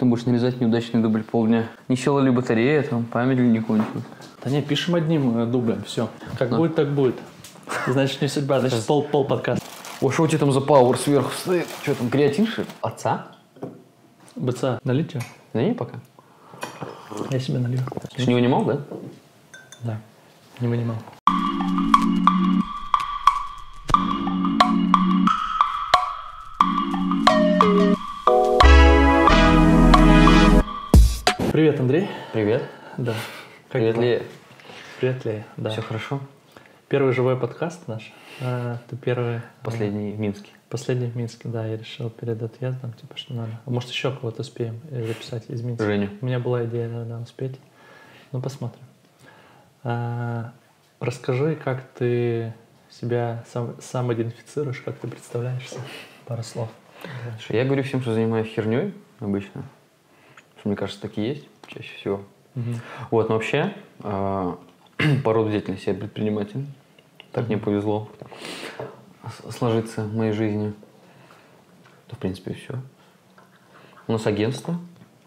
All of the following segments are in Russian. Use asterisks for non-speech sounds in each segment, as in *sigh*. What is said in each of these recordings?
Потом будешь нарезать неудачный дубль полдня. Не села ли батарея, там память ли не кончилась. Да не, пишем одним э, дублем, все. Как будет, так будет. Значит, не судьба, значит, пол, пол подкаст. О, что у тебя там за пауэр сверху стоит? Что там, креатин, что? Отца? БЦА, налить тебе? Да не, пока. Я себе налью. Ты же не вынимал, да? Да, не вынимал. Привет, Андрей. Привет. Да. Как Привет? Лея. Привет, Лея. Да. Все хорошо? Первый живой подкаст наш. А, ты первый. Последний в Минске. Последний в Минске, да, я решил перед отъездом, типа, что надо. А может, еще кого-то успеем э, записать из Минска. Женю. У меня была идея, да, успеть. Ну, посмотрим. А, расскажи, как ты себя сам, сам идентифицируешь, как ты представляешься? Пару слов. Я говорю всем, что занимаюсь херней обычно. Что, мне кажется, так и есть чаще всего. Мгм. Вот, но вообще, э, *clears throat* по роду деятельности я предприниматель. Так мне повезло сложиться в моей жизни. Да, в принципе, все. У нас агентство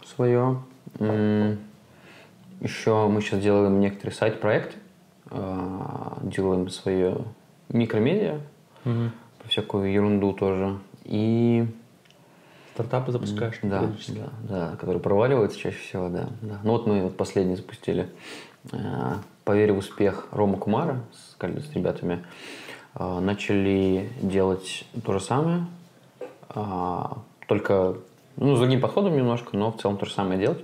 свое. Еще мы сейчас делаем некоторые сайт-проекты. э, Делаем свое микромедиа, Мгм. всякую ерунду тоже. И Стартапы запускаешь? да, да, да, которые проваливаются чаще всего, да. да. Ну вот мы вот последний запустили э, «Поверь в успех» Рома Кумара с, с ребятами. Э, начали делать то же самое, а, только ну, с другим подходом немножко, но в целом то же самое делать.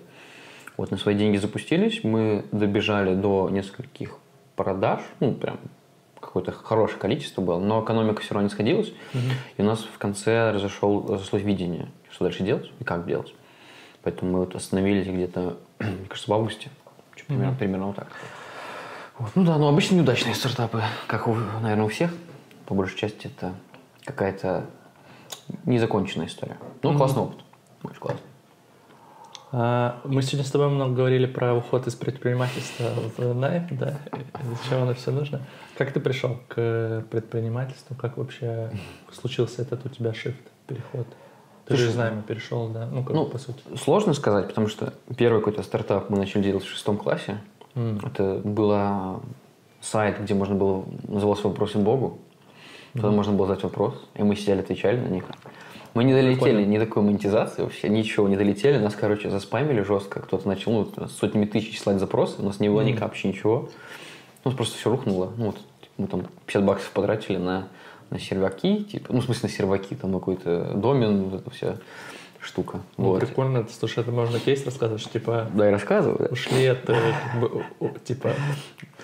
Вот на свои деньги запустились, мы добежали до нескольких продаж, ну прям какое-то хорошее количество было, но экономика все равно не сходилась, и у нас в конце разошел, разошлось видение, что дальше делать и как делать. Поэтому мы вот остановились где-то, *clears throat* мне кажется, в августе, примерно, примерно вот так. Вот. Ну да, но обычно неудачные стартапы, как, у, наверное, у всех, по большей части это какая-то незаконченная история. Ну, классный опыт, очень классный. А, Мы сегодня с тобой много говорили про уход из предпринимательства в найм, да, зачем оно все нужно. Как ты пришел к предпринимательству? Как вообще случился этот у тебя shift, переход? Ты же из найма перешел, да? Ну, как ну, по сути. Сложно сказать, потому что первый какой-то стартап мы начали делать в шестом классе. М. Это был сайт, где можно было, назывался «Вопросы Богу». Туда можно было задать вопрос, и мы сидели, отвечали на них. Мы не долетели Прикольно. ни до какой монетизации вообще, ничего не долетели. Нас, короче, заспамили жестко. Кто-то начал ну, сотнями тысяч слать запросы, у нас не было ни капчи, ничего. Ну, просто все рухнуло. Ну, вот, мы там 50 баксов потратили на, на серваки, типа, ну, в смысле, на серваки, там какой-то домен, вот эта вся штука. Ну, вот. прикольно, слушай, это можно кейс рассказывать, что, типа, Да, я рассказываю. да. ушли от, э, типа, Не,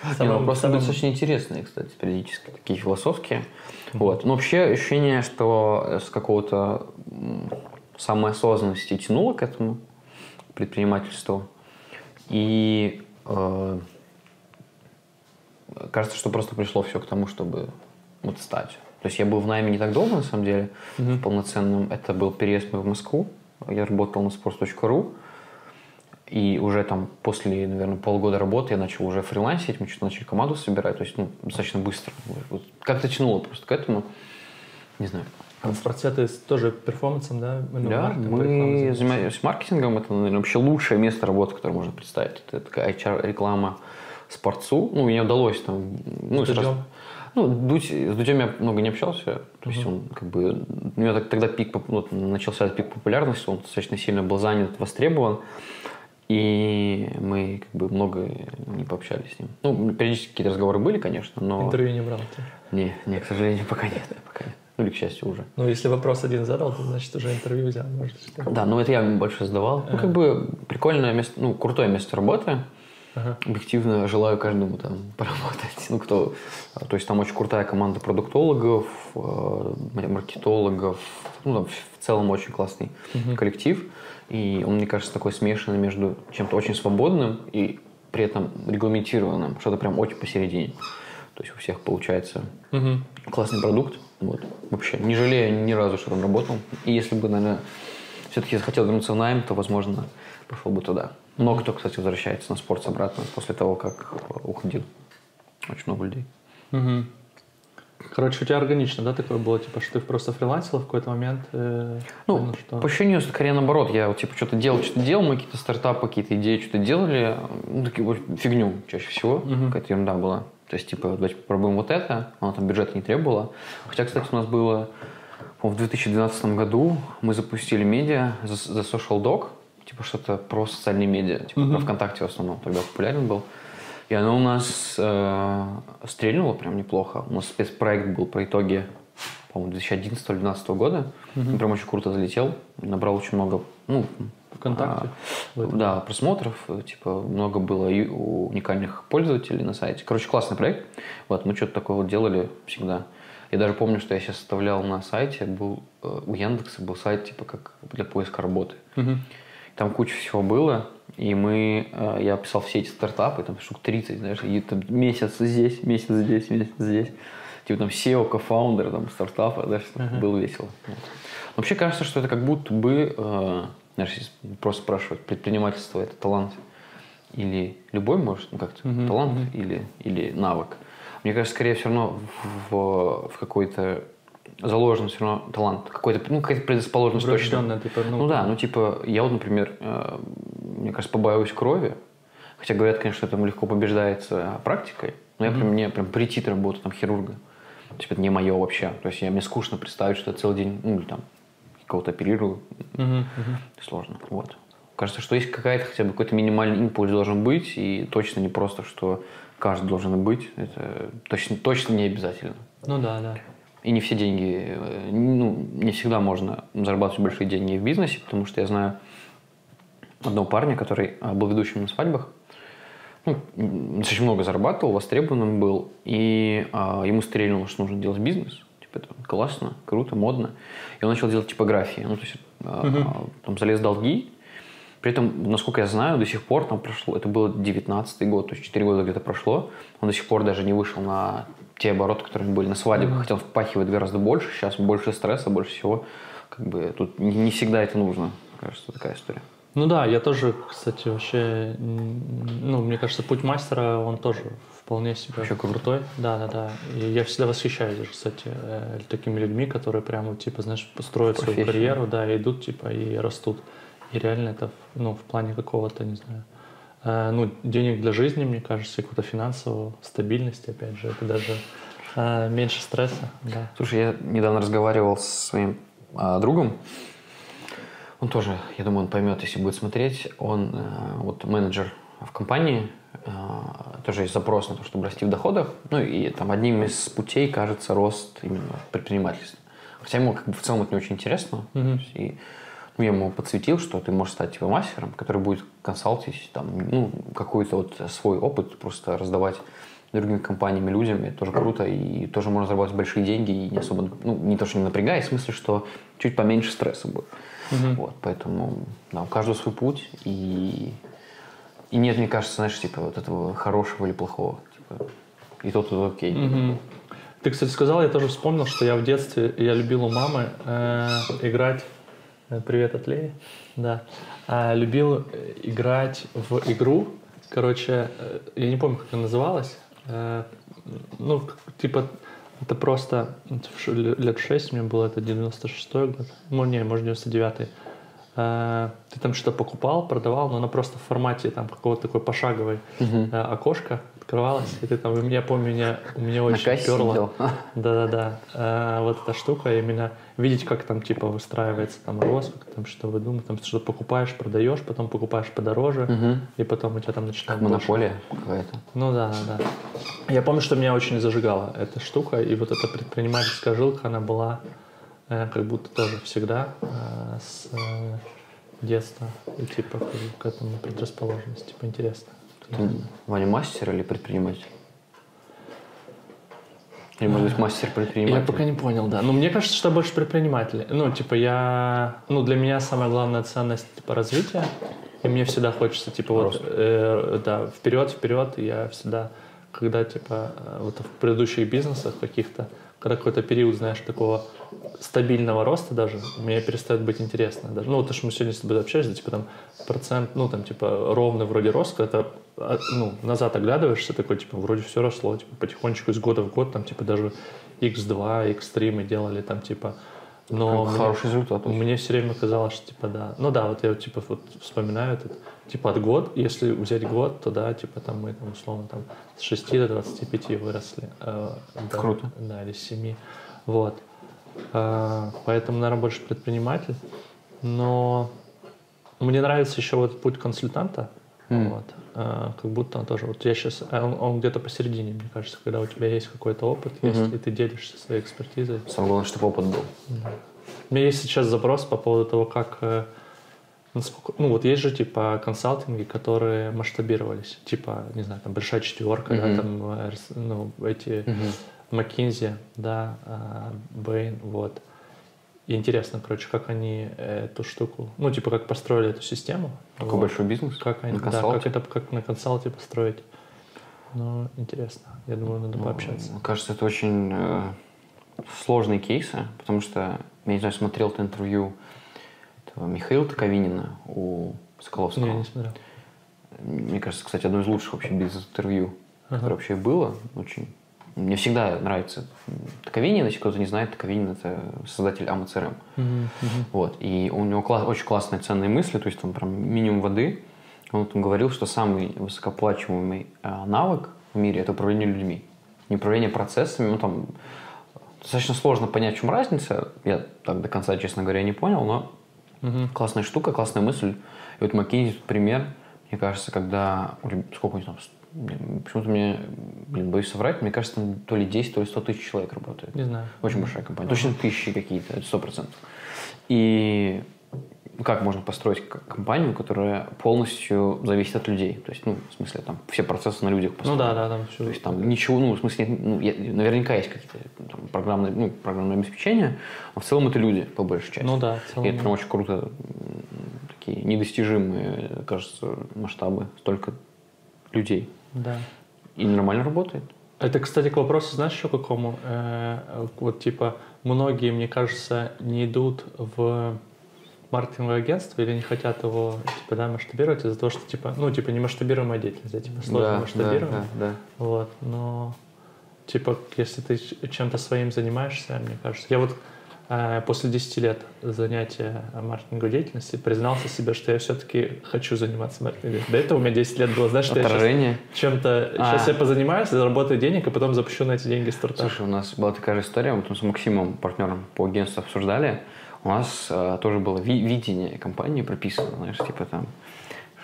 ну, самым- просто самым- достаточно интересные, кстати, периодически, такие философские. Вот. Но вообще ощущение, что с какого-то м, самоосознанности тянуло к этому предпринимательству. И э, кажется, что просто пришло все к тому, чтобы вот стать. То есть я был в найме не так долго, на самом деле, Мгм. полноценным. Это был переезд мой в Москву. Я работал на sports.ru. И уже там после, наверное, полгода работы я начал уже фрилансить, мы что-то начали команду собирать, то есть ну, достаточно быстро. Вот как-то тянуло просто к этому. Не знаю. А в спорте ты тоже перформансом, да? Ну, да, мы занимаемся маркетингом, это, наверное, вообще лучшее место работы, которое можно представить. Это такая HR-реклама спортсу. Ну, мне удалось там... Ну, сразу- ну, Дудь, с Дудем я много не общался. То есть он как бы... У него так- тогда пик, вот, начался пик популярности, он достаточно сильно был занят, востребован. И мы как бы много не пообщались с ним. Ну, периодически какие-то разговоры были, конечно, но... Интервью не брал ты. Не, не, к сожалению, *laughs* пока нет. Пока нет. Ну, или к счастью, уже. Ну, если вопрос один задал, то значит уже интервью взял. Может. Да, ну это я больше задавал. Ну, как бы прикольное место, ну, крутое место работы. Ага. Объективно желаю каждому там *laughs* поработать. Ну, кто... То есть там очень крутая команда продуктологов, э, маркетологов. Ну, там в целом очень классный коллектив. И он, мне кажется, такой смешанный между чем-то очень свободным и при этом регламентированным. Что-то прям очень посередине. То есть у всех получается Мгм. классный продукт. Вот. Вообще, не жалею ни разу, что там работал. И если бы, наверное, все-таки захотел вернуться в найм, то, возможно, пошел бы туда. Много кто, кстати, возвращается на спорт обратно после того, как уходил. Очень много людей. Мгм. Короче, у тебя органично, да, такое было, типа, что ты просто фрилансил в какой-то момент? Э, ну, понял, что... по ощущению, скорее наоборот. Я вот, типа, что-то делал, что-то делал, мы какие-то стартапы, какие-то идеи что-то делали. Ну, такие вот фигню чаще всего. Мгм. Какая-то ерунда была. То есть, типа, давайте попробуем вот это. Оно там бюджета не требовало. Хотя, кстати, у нас было в 2012 году мы запустили медиа за, за Social Dog. Типа что-то про социальные медиа. Типа Мгм. про ВКонтакте в основном. Тогда популярен был. И оно у нас э, стрельнуло прям неплохо. У нас спецпроект был про итоги, по-моему, 2011-2012 года. Мгм. Он прям очень круто залетел. Набрал очень много, ну, ВКонтакте? а, да, просмотров. Типа много было и у уникальных пользователей на сайте. Короче, классный проект. Вот, мы что-то такое вот делали всегда. Я даже помню, что я сейчас составлял на сайте, был э, у Яндекса был сайт типа как для поиска работы. Мгм. Там куча всего было, и мы, э, я писал все эти стартапы, там штук 30, знаешь, и там месяц здесь, месяц здесь, месяц здесь. Типа там SEO, кофаундер, там стартапа, что Ага. было весело. Вот. Вообще кажется, что это как будто бы, э, знаешь, просто спрашивать, предпринимательство это талант или любой, может, ну как-то, Мгм, талант мгм. или, или навык. Мне кажется, скорее все равно в, в какой-то заложен все равно талант, какой-то, ну, какая-то предрасположенность точно. Типа, ну, Ну да, ну типа, я вот, например, э, мне кажется, побаиваюсь крови. Хотя говорят, конечно, что это легко побеждается практикой. Но я прям, мне прям претит работа там хирурга. Типа, это не мое вообще. То есть я, мне скучно представить, что я целый день, ну, или там, кого-то оперирую. Мгм. Сложно. Вот. Кажется, что есть какая-то хотя бы какой-то минимальный импульс должен быть, и точно не просто, что каждый должен быть. Это точно, точно не обязательно. Ну да, да. И не все деньги, э, ну, не всегда можно зарабатывать большие деньги в бизнесе, потому что я знаю одного парня, который а, был ведущим на свадьбах, ну, достаточно много зарабатывал, востребованным был, и а, ему стрельнуло, что нужно делать бизнес. Типа, это классно, круто, модно. И он начал делать типографии. Ну, то есть, а, там залез в долги, при этом, насколько я знаю, до сих пор там прошло, это был 19 год, то есть 4 года где-то прошло, он до сих пор даже не вышел на те обороты, которые были на свадьбах, хотя он впахивает гораздо больше, сейчас больше стресса, больше всего. Как бы тут не, всегда это нужно, кажется, такая история. Ну да, я тоже, кстати, вообще, ну, мне кажется, путь мастера, он тоже вполне себе Вообще круто. крутой. Да, да, да. И я всегда восхищаюсь, кстати, э, такими людьми, которые прямо, типа, знаешь, построят свою карьеру, да, идут, типа, и растут. И реально это, ну, в плане какого-то, не знаю, ну, денег для жизни, мне кажется, и какого-то финансового, стабильности, опять же, это даже э, меньше стресса, да. Слушай, я недавно разговаривал с своим а, другом. Он тоже, я думаю, он поймет, если будет смотреть. Он э, вот менеджер в компании. э, тоже есть запрос на то, чтобы расти в доходах. Ну и там одним из путей кажется рост именно предпринимательства. Хотя ему как бы в целом это не очень интересно. Есть И ну, я ему подсветил, что ты можешь стать типа мастером, который будет консалтить, там, ну, какой-то вот свой опыт просто раздавать другими компаниями, людям. Это тоже круто, и тоже можно зарабатывать большие деньги, и не особо, ну, не то, что не напрягаясь, в смысле, что чуть поменьше стресса будет. Мгм. Вот, поэтому, да, у каждого свой путь, и, и нет, мне кажется, знаешь, типа, вот этого хорошего или плохого. Типа, и тот, и тот окей. Мгм. Ты, кстати, сказал, я тоже вспомнил, что я в детстве, я любил у мамы э, играть, привет от Леи, да, А, любил э, играть в игру, короче, э, я не помню, как она называлась, э, ну, типа, это просто лет 6 мне было, это 96-й год, ну, не, может, 99-й. Э, Ты там что-то покупал, продавал, но она просто в формате там какого-то такой пошаговой Мгм. э, окошко открывалось, и ты там, я помню, меня, у меня очень перло. *laughs* Да-да-да. Э, вот эта штука, именно видеть, как там типа выстраивается там рост, как там что выдумать, там что покупаешь, продаешь, потом покупаешь подороже, и потом у тебя там начинает монополия какая-то. Ну да, да, да. Я помню, что меня очень зажигала эта штука, и вот эта предпринимательская жилка, она была э, как будто тоже всегда э, с э, детства, и типа к, к этому предрасположенность, типа интересно. Ты, Ваня, мастер или предприниматель? Или, может быть, мастер предприниматель? Я пока не понял, да. Но мне кажется, что больше предприниматели. Ну, типа, я... Ну, для меня самая главная ценность, типа, развития. И мне всегда хочется, типа, вот, Рост. э, да, вперед, вперед. И я всегда, когда, типа, э, вот в предыдущих бизнесах каких-то, когда какой-то период, знаешь, такого стабильного роста даже, мне перестает быть интересно. Даже, ну, вот то, что мы сегодня с тобой общались, да, типа, там, процент, ну, там, типа, ровный вроде рост, когда ну, назад оглядываешься, такой, типа, вроде все росло, типа, потихонечку из года в год, там, типа, даже X2, X3 мы делали там типа но мне, хороший результат. Мне все время казалось, что типа да. Ну да, вот я типа вот вспоминаю этот, типа от год, если взять год, то да, типа там мы там условно там с 6 до 25 выросли. Э, да, Круто. Да, или с 7. Вот. Э, поэтому, наверное, больше предприниматель. Но мне нравится еще вот путь консультанта. Mm. Вот. А, как будто он тоже, вот я сейчас, а он, он где-то посередине, мне кажется, когда у тебя есть какой-то опыт, mm-hmm. есть, и ты делишься своей экспертизой. Самое главное, чтобы опыт был. Да. У меня есть сейчас запрос по поводу того, как, э, насколько, ну вот есть же типа консалтинги, которые масштабировались, типа, не знаю, там большая четверка, mm-hmm. да, там, э, ну, эти mm-hmm. McKinsey, да, Bain, вот. И интересно, короче, как они эту штуку, ну, типа, как построили эту систему. Такой вот. большой бизнес? Как они, на да, как это как на консалте построить. Ну, интересно. Я думаю, надо ну, пообщаться. Кажется, это очень э, сложные кейсы, потому что, я не знаю, смотрел ты интервью этого Михаила Таковинина у Соколовского. Не, не смотрел. Мне кажется, кстати, одно из лучших вообще бизнес-интервью, ага. которое вообще было. Очень мне всегда нравится Таковинин, если кто-то не знает, Таковинин – это создатель АМА ЦРМ. Mm-hmm. Вот. И у него класс, очень классные ценные мысли, то есть там прям минимум воды. Он там говорил, что самый высокооплачиваемый э, навык в мире – это управление людьми. Не управление процессами, ну там достаточно сложно понять, в чем разница. Я так до конца, честно говоря, не понял, но mm-hmm. классная штука, классная мысль. И вот McKinsey пример, мне кажется, когда сколько у них там Почему-то мне, блин, боюсь соврать, мне кажется, там то ли 10, то ли 100 тысяч человек работает. Не знаю. Очень большая компания. Точно тысячи какие-то, это сто процентов. И как можно построить компанию, которая полностью зависит от людей? То есть, ну, в смысле, там все процессы на людях построены. Ну да, да, там все. То есть там ничего, ну, в смысле, ну, я, наверняка есть какие-то там, программные, ну, программное обеспечение, но в целом это люди, по большей части. Ну да, в целом. И это прям очень круто. Такие недостижимые, кажется, масштабы. Столько людей. Да. И нормально работает. Это, кстати, к вопросу, знаешь, еще какому? Э, вот, типа, многие, мне кажется, не идут в маркетинговое агентство или не хотят его, типа, да, масштабировать из-за того, что, типа, ну, типа, не масштабируемая деятельность, да, типа, сложно да, масштабируемая. Да, да, да. Вот, но, типа, если ты чем-то своим занимаешься, мне кажется, я вот после 10 лет занятия маркетинговой деятельностью признался себе, что я все-таки хочу заниматься маркетингом. До этого у меня 10 лет было, знаешь, что Отражение. я чем-то... А. Сейчас я позанимаюсь, заработаю денег, и потом запущу на эти деньги стартап. Слушай, у нас была такая же история, мы с Максимом, партнером по агентству, обсуждали. У нас э, тоже было ви- видение компании прописано, знаешь, типа там,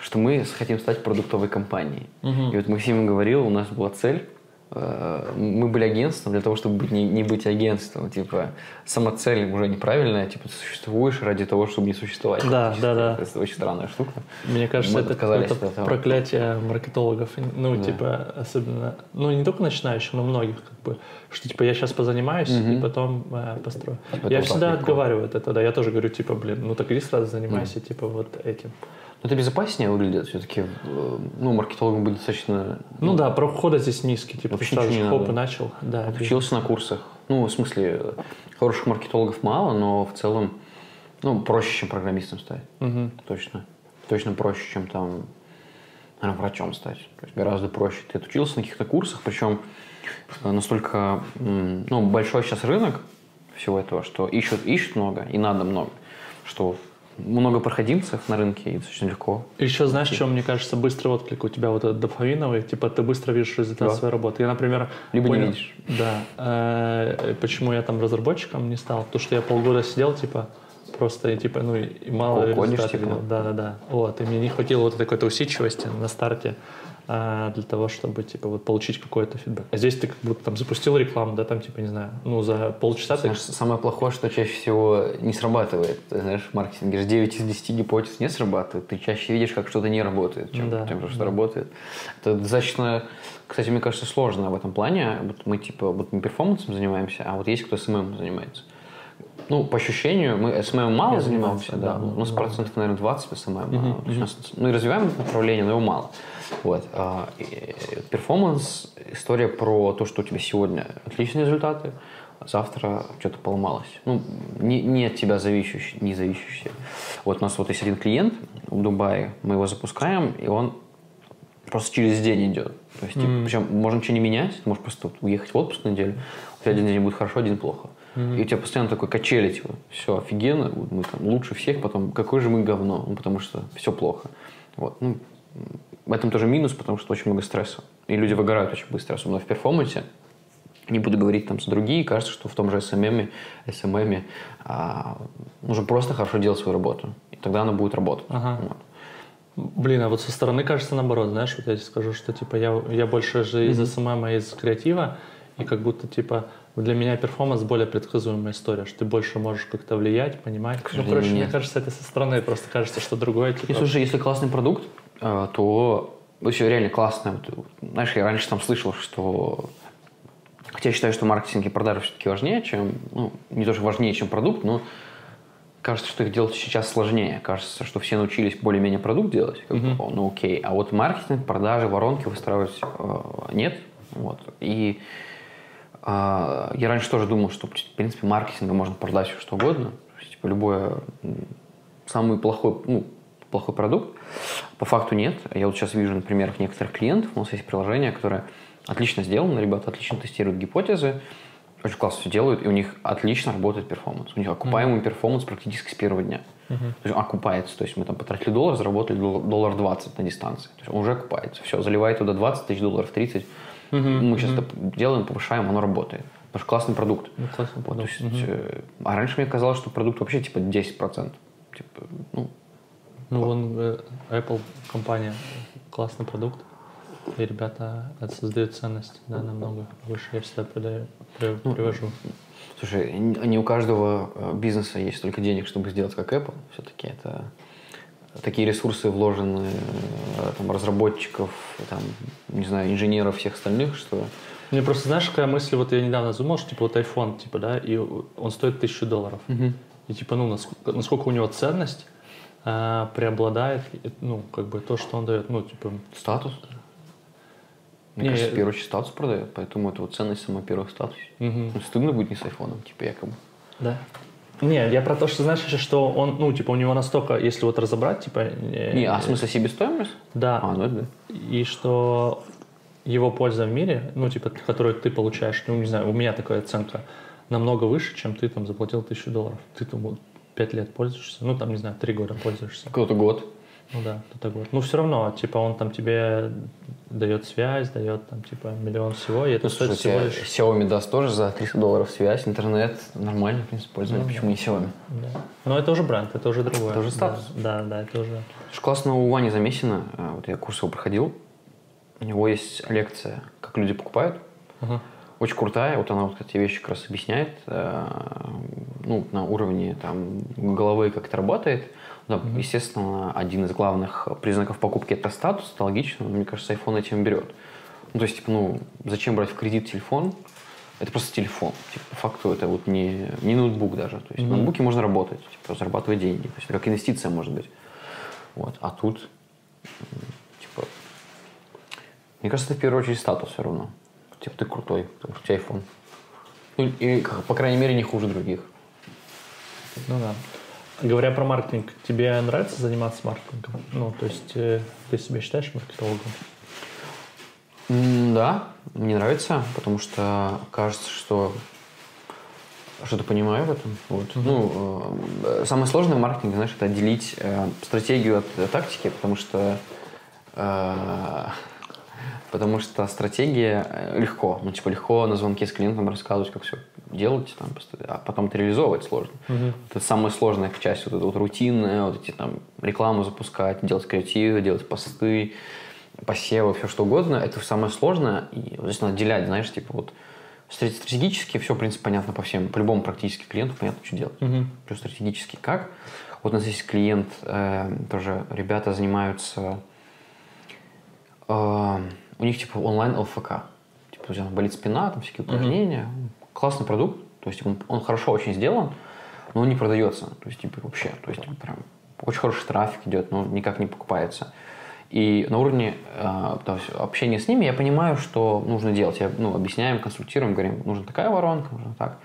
что мы хотим стать продуктовой компанией. Угу. И вот Максим говорил, у нас была цель мы были агентством для того, чтобы быть, не, не быть агентством. Типа, сама цель уже неправильная, типа, ты существуешь ради того, чтобы не существовать. Да, да, да. Это очень странная штука. Мне кажется, мы это какое-то проклятие маркетологов. Ну, да. типа, особенно, ну, не только начинающих, но многих, как бы, что, типа, я сейчас позанимаюсь угу. и потом э, построю. Типа, я всегда легко. отговариваю от этого, да. Я тоже говорю, типа, блин, ну, так иди сразу занимайся, угу. типа, вот этим. Это безопаснее выглядит все-таки. Э, ну, маркетологам будет достаточно... Ну, ну да, проход здесь низкий. Типа, вообще сразу хоп и начал. Да, Учился на курсах. Ну, в смысле, хороших маркетологов мало, но в целом, ну, проще, чем программистом стать. Угу. Точно. Точно проще, чем там, наверное, врачом стать. То есть гораздо проще. Ты отучился на каких-то курсах, причем э, настолько, ну, большой сейчас рынок всего этого, что ищут, ищут много и надо много, что много проходимцев на рынке, и достаточно легко. Еще знаешь, что мне кажется, быстрый отклик у тебя вот этот дофаминовый, типа ты быстро видишь результат да. своей работы. Я, например, либо понял, не видишь. Да. Э, почему я там разработчиком не стал? То, что я полгода сидел, типа просто типа ну и мало результатов. Типа. Да, да, да. Вот и мне не хватило вот этой какой-то усидчивости на старте для того, чтобы, типа, вот получить какой-то фидбэк. А здесь ты как будто там запустил рекламу, да, там, типа, не знаю, ну, за полчаса знаешь, ты... Самое плохое, что чаще всего не срабатывает. Ты знаешь, в маркетинге 9 из 10 гипотез не срабатывает. Ты чаще видишь, как что-то не работает, чем, да, чем что да. работает. Это достаточно, кстати, мне кажется, сложно в этом плане. Вот мы, типа, вот мы перформансом занимаемся, а вот есть кто SMM занимается. Ну, по ощущению, мы SMM мало Я занимаемся, да. да. У нас процентов, наверное, 20 SMM. Угу, угу. Ну, и развиваем направление, но его мало. Вот. А, перформанс – история про то, что у тебя сегодня отличные результаты, а завтра что-то поломалось. Ну, не, не от тебя зависящее, не зависящее. Вот у нас вот есть один клиент в Дубае, мы его запускаем, и он просто через день идет. То есть, типа, Мгм. причем можно ничего не менять, ты можешь просто уехать в отпуск на неделю, у тебя один день будет хорошо, один плохо. Мгм. И у тебя постоянно такой качели, типа, все офигенно, мы там лучше всех, потом какой же мы говно, ну, потому что все плохо. Вот, ну, в этом тоже минус, потому что очень много стресса. И люди выгорают очень быстро, особенно в перформансе. Не буду говорить там за другие, кажется, что в том же SMM, SMM а, нужно просто хорошо делать свою работу. И тогда она будет работать. Ага. Вот. Блин, а вот со стороны кажется наоборот, знаешь, вот я тебе скажу, что типа я, я больше же из SMM, из креатива, и как будто типа для меня перформанс более предсказуемая история, что ты больше можешь как-то влиять, понимать. Ну, короче, мне кажется, это со стороны просто кажется, что другое, типа... И слушай, если классный продукт, э, то вообще реально классно. Вот, Знаешь, я раньше там слышал, что... Хотя я считаю, что маркетинг и продажи все-таки важнее, чем... Ну, не то, что важнее, чем продукт, но кажется, что их делать сейчас сложнее. Кажется, что все научились более-менее продукт делать. Как бы, о, ну окей. А вот маркетинг, продажи, воронки выстраивать э, нет. Вот. И я раньше тоже думал, что, в принципе, маркетингом можно продать все что угодно. Типа, любое, самый плохой, ну, плохой продукт. По факту нет. Я вот сейчас вижу на примерах некоторых клиентов, у нас есть приложение, которое отлично сделано, ребята отлично тестируют гипотезы, очень классно все делают, и у них отлично работает перформанс. У них окупаемый перформанс практически с первого дня. То есть он окупается. То есть мы там потратили доллар, заработали дол- доллар 20 на дистанции. То есть он уже окупается. Все, заливай туда 20 тысяч долларов, 30. Мгм, Мы сейчас это делаем, повышаем, оно работает. Потому что классный продукт. Ну, классно. Вот, то продукт. есть, Мгм. э, а раньше мне казалось, что продукт вообще типа 10%. Типа, ну, Ну, вон э, Apple компания, классный продукт, и ребята это создают ценность, да, намного выше. Я всегда продаю, Ну, привожу. слушай, не у каждого э, бизнеса есть столько денег, чтобы сделать как Apple. Все-таки это такие ресурсы вложены э, там, разработчиков, там, не знаю, инженеров, всех остальных, что Мне просто, знаешь, какая мысль, вот я недавно думал, что типа вот iPhone, типа, да, и он стоит тысячу долларов. И типа, ну, насколько, насколько у него ценность а, преобладает, ну, как бы то, что он дает, ну, типа, статус. Мне Не, кажется, я- в первую очередь статус продает, поэтому это вот ценность самого первого статуса. Ну, стыдно будет не с айфоном, типа якобы. да. Не, я про то, что, знаешь, что он, ну, типа, у него настолько, если вот разобрать, типа... э, Не, а в смысле себестоимость? Да, А, ну да. и что его польза в мире, ну, типа, которую ты получаешь, ну, не знаю, у меня такая оценка, намного выше, чем ты там заплатил тысячу долларов. Ты там пять лет пользуешься, ну, там, не знаю, три года пользуешься. Кто-то год. Ну да, кто-то год. Ну, все равно, типа, он там тебе дает связь, дает там, типа, миллион всего, и это Ну, стоит слушай, всего лишь... Xiaomi даст тоже за 300 долларов связь, интернет, нормально, в принципе, пользование. Ну, Почему не Xiaomi? Да. Но это уже бренд, это уже другое. Это уже Да, статус. Да, да, это уже... Слушай, классно у Вани Замесина, э, вот я курс его проходил, у него есть лекция «Как люди покупают». Ага. Очень крутая, вот она вот эти вещи как раз объясняет, э, ну, на уровне там головы, как это работает. Да, Естественно, один из главных признаков покупки – это статус, это логично, но мне кажется, iPhone этим берет. Ну, то есть, типа, ну, зачем брать в кредит телефон? Это просто телефон. Типа, по факту это вот не, не ноутбук даже. То есть, в ноутбуке можно работать, типа, зарабатывать деньги. То есть, это как инвестиция может быть. Вот. А тут, типа, мне кажется, это в первую очередь статус все равно. Типа, ты крутой, потому что у тебя iPhone. Ну, и, по крайней мере, не хуже других. Ну да. Говоря про маркетинг, тебе нравится заниматься маркетингом? Ну, то есть э, ты себя считаешь маркетологом? Да, мне нравится, потому что кажется, что что-то понимаю в этом. Вот. Ну, э, самое сложное в маркетинге, знаешь, это отделить э, стратегию от тактики, потому что э, потому что стратегия э, легко, ну типа легко на звонке с клиентом рассказывать, как все делать, там, а потом это реализовывать сложно. Это самая сложная часть, вот эта вот рутинная, вот эти там рекламу запускать, делать креативы, делать посты, посевы, все что угодно, это самое сложное. И вот здесь надо отделять, знаешь, типа вот стра- стратегически все, в принципе, понятно по всем, по любому практически клиенту понятно, что делать. Плюс стратегически как. Вот у нас есть клиент, э, тоже ребята занимаются, у них типа онлайн ЛФК. Типа, у тебя болит спина, там всякие упражнения. Классный продукт, то есть он, он хорошо очень сделан, но он не продается. То есть, типа, вообще, то есть, типа, прям очень хороший трафик идет, но никак не покупается. И на уровне э, есть общения с ними я понимаю, что нужно делать. Я, ну, объясняем, консультируем, говорим, нужна такая воронка, нужно так.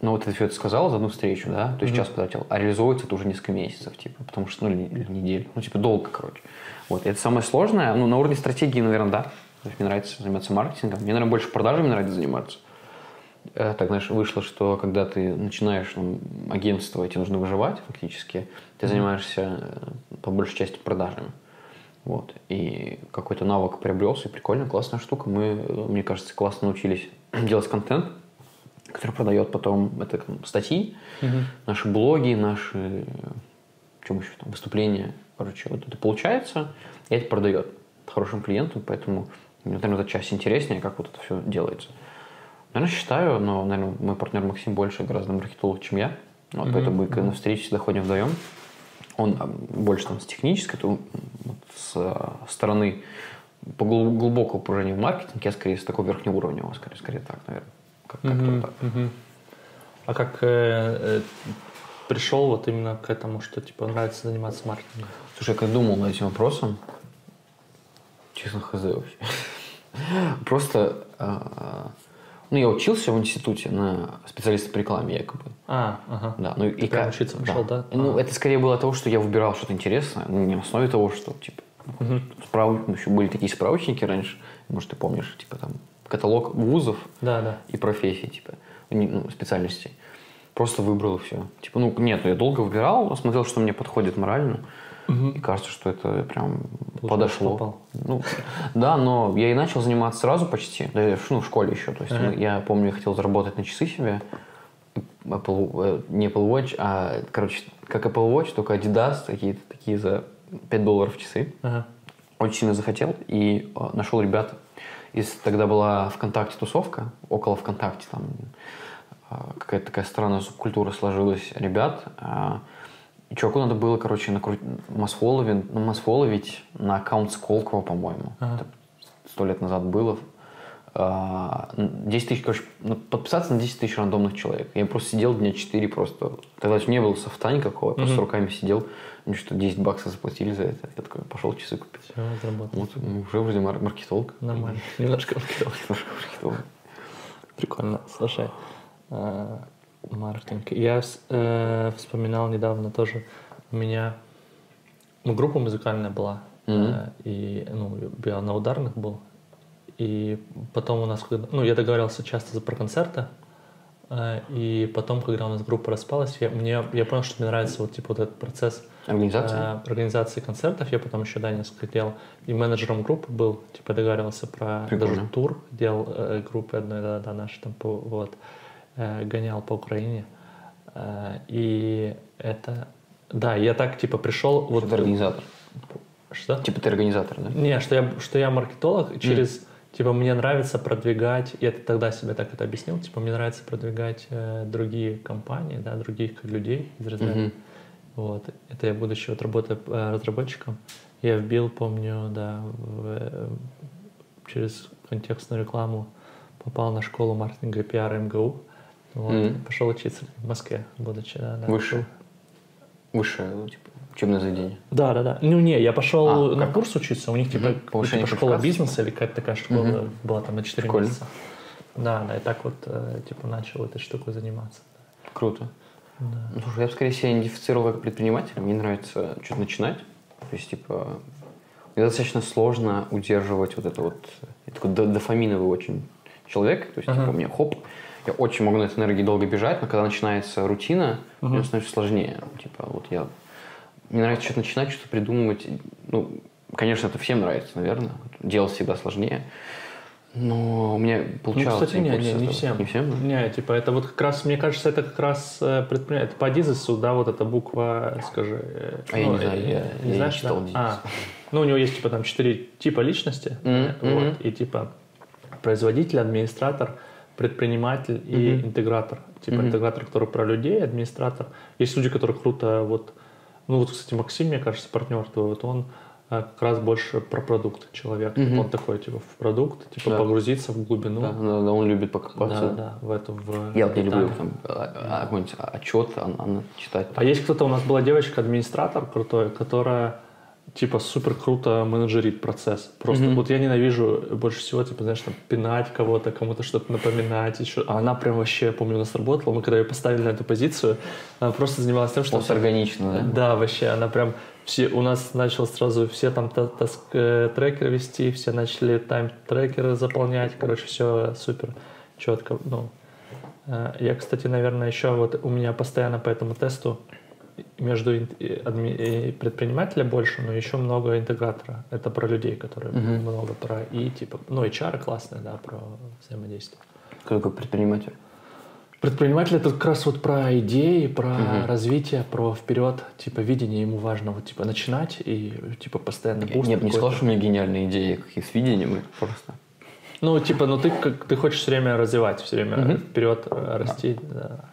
ну вот ты все это сказал за одну встречу, да, то есть час потратил, а реализовывается это уже несколько месяцев, типа, потому что, ну, или, или неделю, ну, типа, долго, короче. Вот, это самое сложное, ну, на уровне стратегии, наверное, да, то есть мне нравится заниматься маркетингом, мне, наверное, больше продажами нравится заниматься. Э, Так, знаешь, вышло, что когда ты начинаешь ну, агентство, и тебе нужно выживать фактически, ты занимаешься э, по большей части продажами. Вот. И какой-то навык приобрелся, и прикольно, классная штука. Мы, э, мне кажется, классно научились *clears throat* делать контент, который продает потом это статьи, наши блоги, наши чем еще там, выступления. Короче, вот это получается, и это продает хорошим клиентам, поэтому мне, наверное, эта часть интереснее, как вот это все делается. Наверное, считаю, но, наверное, мой партнер Максим больше гораздо маркетолог, чем я. Вот, поэтому мы когда на встрече всегда ходим вдвоем. Он больше там с технической, то, вот, с а, стороны по глу- глубокого погружения в маркетинг, я скорее с такого верхнего уровня, скорее, скорее так, наверное. Как, Мгм, вот так. мгм. А как э, э, пришел вот именно к этому, что типа нравится заниматься маркетингом? Слушай, я когда думал над этим вопросом, честно, хз вообще. *laughs* Просто, а, ну, я учился в институте на специалиста по рекламе якобы. А, ага. Да, ну и как- учиться пошел, да? Ну, А. это скорее было того, что я выбирал что-то интересное, ну, не на основе того, что, типа, справ- ну, еще были такие справочники раньше, может, ты помнишь, типа, там, каталог вузов Да, да. и профессий, типа, ну, специальностей. Просто выбрал и все. Типа, ну, нет, я долго выбирал, смотрел, что мне подходит морально, и кажется, что это прям Получается, подошло. попал. Ну, да, но я и начал заниматься сразу почти, да, ну, в школе еще. То есть Ага. я помню, я хотел заработать на часы себе, Apple, э, не Apple Watch, а, короче, как Apple Watch, только Adidas, какие-то такие за 5 долларов часы. Ага. Очень сильно захотел и э, нашел ребят. Из, тогда была ВКонтакте тусовка, около ВКонтакте, там э, какая-то такая странная субкультура сложилась ребят. И чуваку надо было, короче, накру... масфоловить, масфоловить на аккаунт Сколково, по-моему. Ага. Сто лет назад было. А, 10 тысяч, короче, ну, подписаться на 10 тысяч рандомных человек. Я просто сидел дня 4 просто. Тогда еще не было софта никакого, я просто Мгм. руками сидел. Мне что, 10 баксов заплатили за это. Я такой, пошел часы купить. Все. Вот, ну, уже вроде мар- маркетолог. Нормально. *laughs* Немножко маркетолог. Немножко маркетолог. Прикольно. Слушай, э, маркетинг. Я э, вспоминал недавно тоже, у меня ну, группа музыкальная была, Мгм. э, и ну, я на ударных был. И потом у нас, ну, я договаривался часто про концерты, э, и потом, когда у нас группа распалась, я, мне, я понял, что мне нравится вот, типа, вот этот процесс Организация? э, организации концертов. Я потом еще, да, несколько делал. И менеджером группы был, типа, договаривался про Прикольно. даже тур, делал э, группы одной, да, да, наши там, вот, э, гонял по Украине. Э, и это, да, я так, типа, пришел, вот вот... ты организатор. Что? Типа ты организатор, да? Не, что я, что я маркетолог, через, типа, мне нравится продвигать, я тогда себе так это объяснил, типа, мне нравится продвигать э, другие компании, да, других людей из разряда. Мгм. Вот. Это я, будучи вот работая э, разработчиком, я вбил, помню, да, в, э, через контекстную рекламу попал на школу маркетинга и пиара МГУ. Вот, Мгм. Пошел учиться в Москве, будучи, да, да. Высшее. Высшее, ну, типа, учебное заведение. Да, да, да. Ну не, я пошел А, на как? курс учиться, у них типа, типа школа бизнеса или какая-то такая школа Мгм. была там на 4 Прикольно. месяца. Да, да, и так вот э, типа начал этой штукой заниматься. Круто. Да. Ну, слушай, я бы скорее себя идентифицировал как предприниматель. Мне нравится что-то начинать. То есть, типа, мне достаточно сложно удерживать вот это вот... Я такой до- дофаминовый очень человек. То есть, Ага. типа, у меня хоп, я очень могу на этой энергии долго бежать, но когда начинается рутина, Мгм. мне становится сложнее. Типа, вот я... Мне нравится что-то начинать, что-то придумывать. Ну, конечно, это всем нравится, наверное. Делать всегда сложнее. Но у меня Ну, получалось. кстати, не, не, не всем. Не всем, да? Не, типа, это вот как раз, мне кажется, это как раз э, предприниматель. Это по Дизесу, да, вот эта буква, скажи. э, А я не знаю, э, я- не я не знаешь, читал да? Дизес. А, ну, у него есть, типа, там четыре типа личности. Э, вот, и, типа, производитель, администратор, предприниматель и Мгм. интегратор. Типа, Мгм. интегратор, который про людей, администратор. Есть люди, которые круто, вот, ну, вот, кстати, Максим, мне кажется, партнер твой, вот он э, как раз больше про продукт человек. Мгм. Он такой, типа, в продукт, типа, Да. погрузиться в глубину. Да, да, да, он любит Да, покопаться. да, в эту в Я вот не люблю там, а, а, какой-нибудь отчет а, а, читать. А есть кто-то, у нас была девочка, администратор крутой, которая типа супер круто менеджерит процесс. Просто Мгм. вот я ненавижу больше всего, типа, знаешь, там, пинать кого-то, кому-то что-то напоминать. Еще. А она прям вообще, я помню, у нас работала, мы когда ее поставили на эту позицию, она просто занималась тем, что... Просто органично, да? Да, вообще, она прям все, у нас начал сразу все там та- таск, э, трекеры вести, все начали тайм-трекеры заполнять, короче, все супер четко, ну. Э, Я, кстати, наверное, еще вот у меня постоянно по этому тесту между предпринимателя больше, но еще много интегратора. Это про людей, которые Мгм. много про и типа, ну, HR классная, да, про взаимодействие. Кто такой предприниматель? Предприниматель это как раз вот про идеи, про Мгм. развитие, про вперед, типа видение ему важно вот типа начинать и типа постоянно Нет, буст не какой-то. сказал, что у меня гениальные идеи, какие с видением, просто. Ну типа, ну ты как ты хочешь все время развивать, все время Мгм. вперед э, расти. да.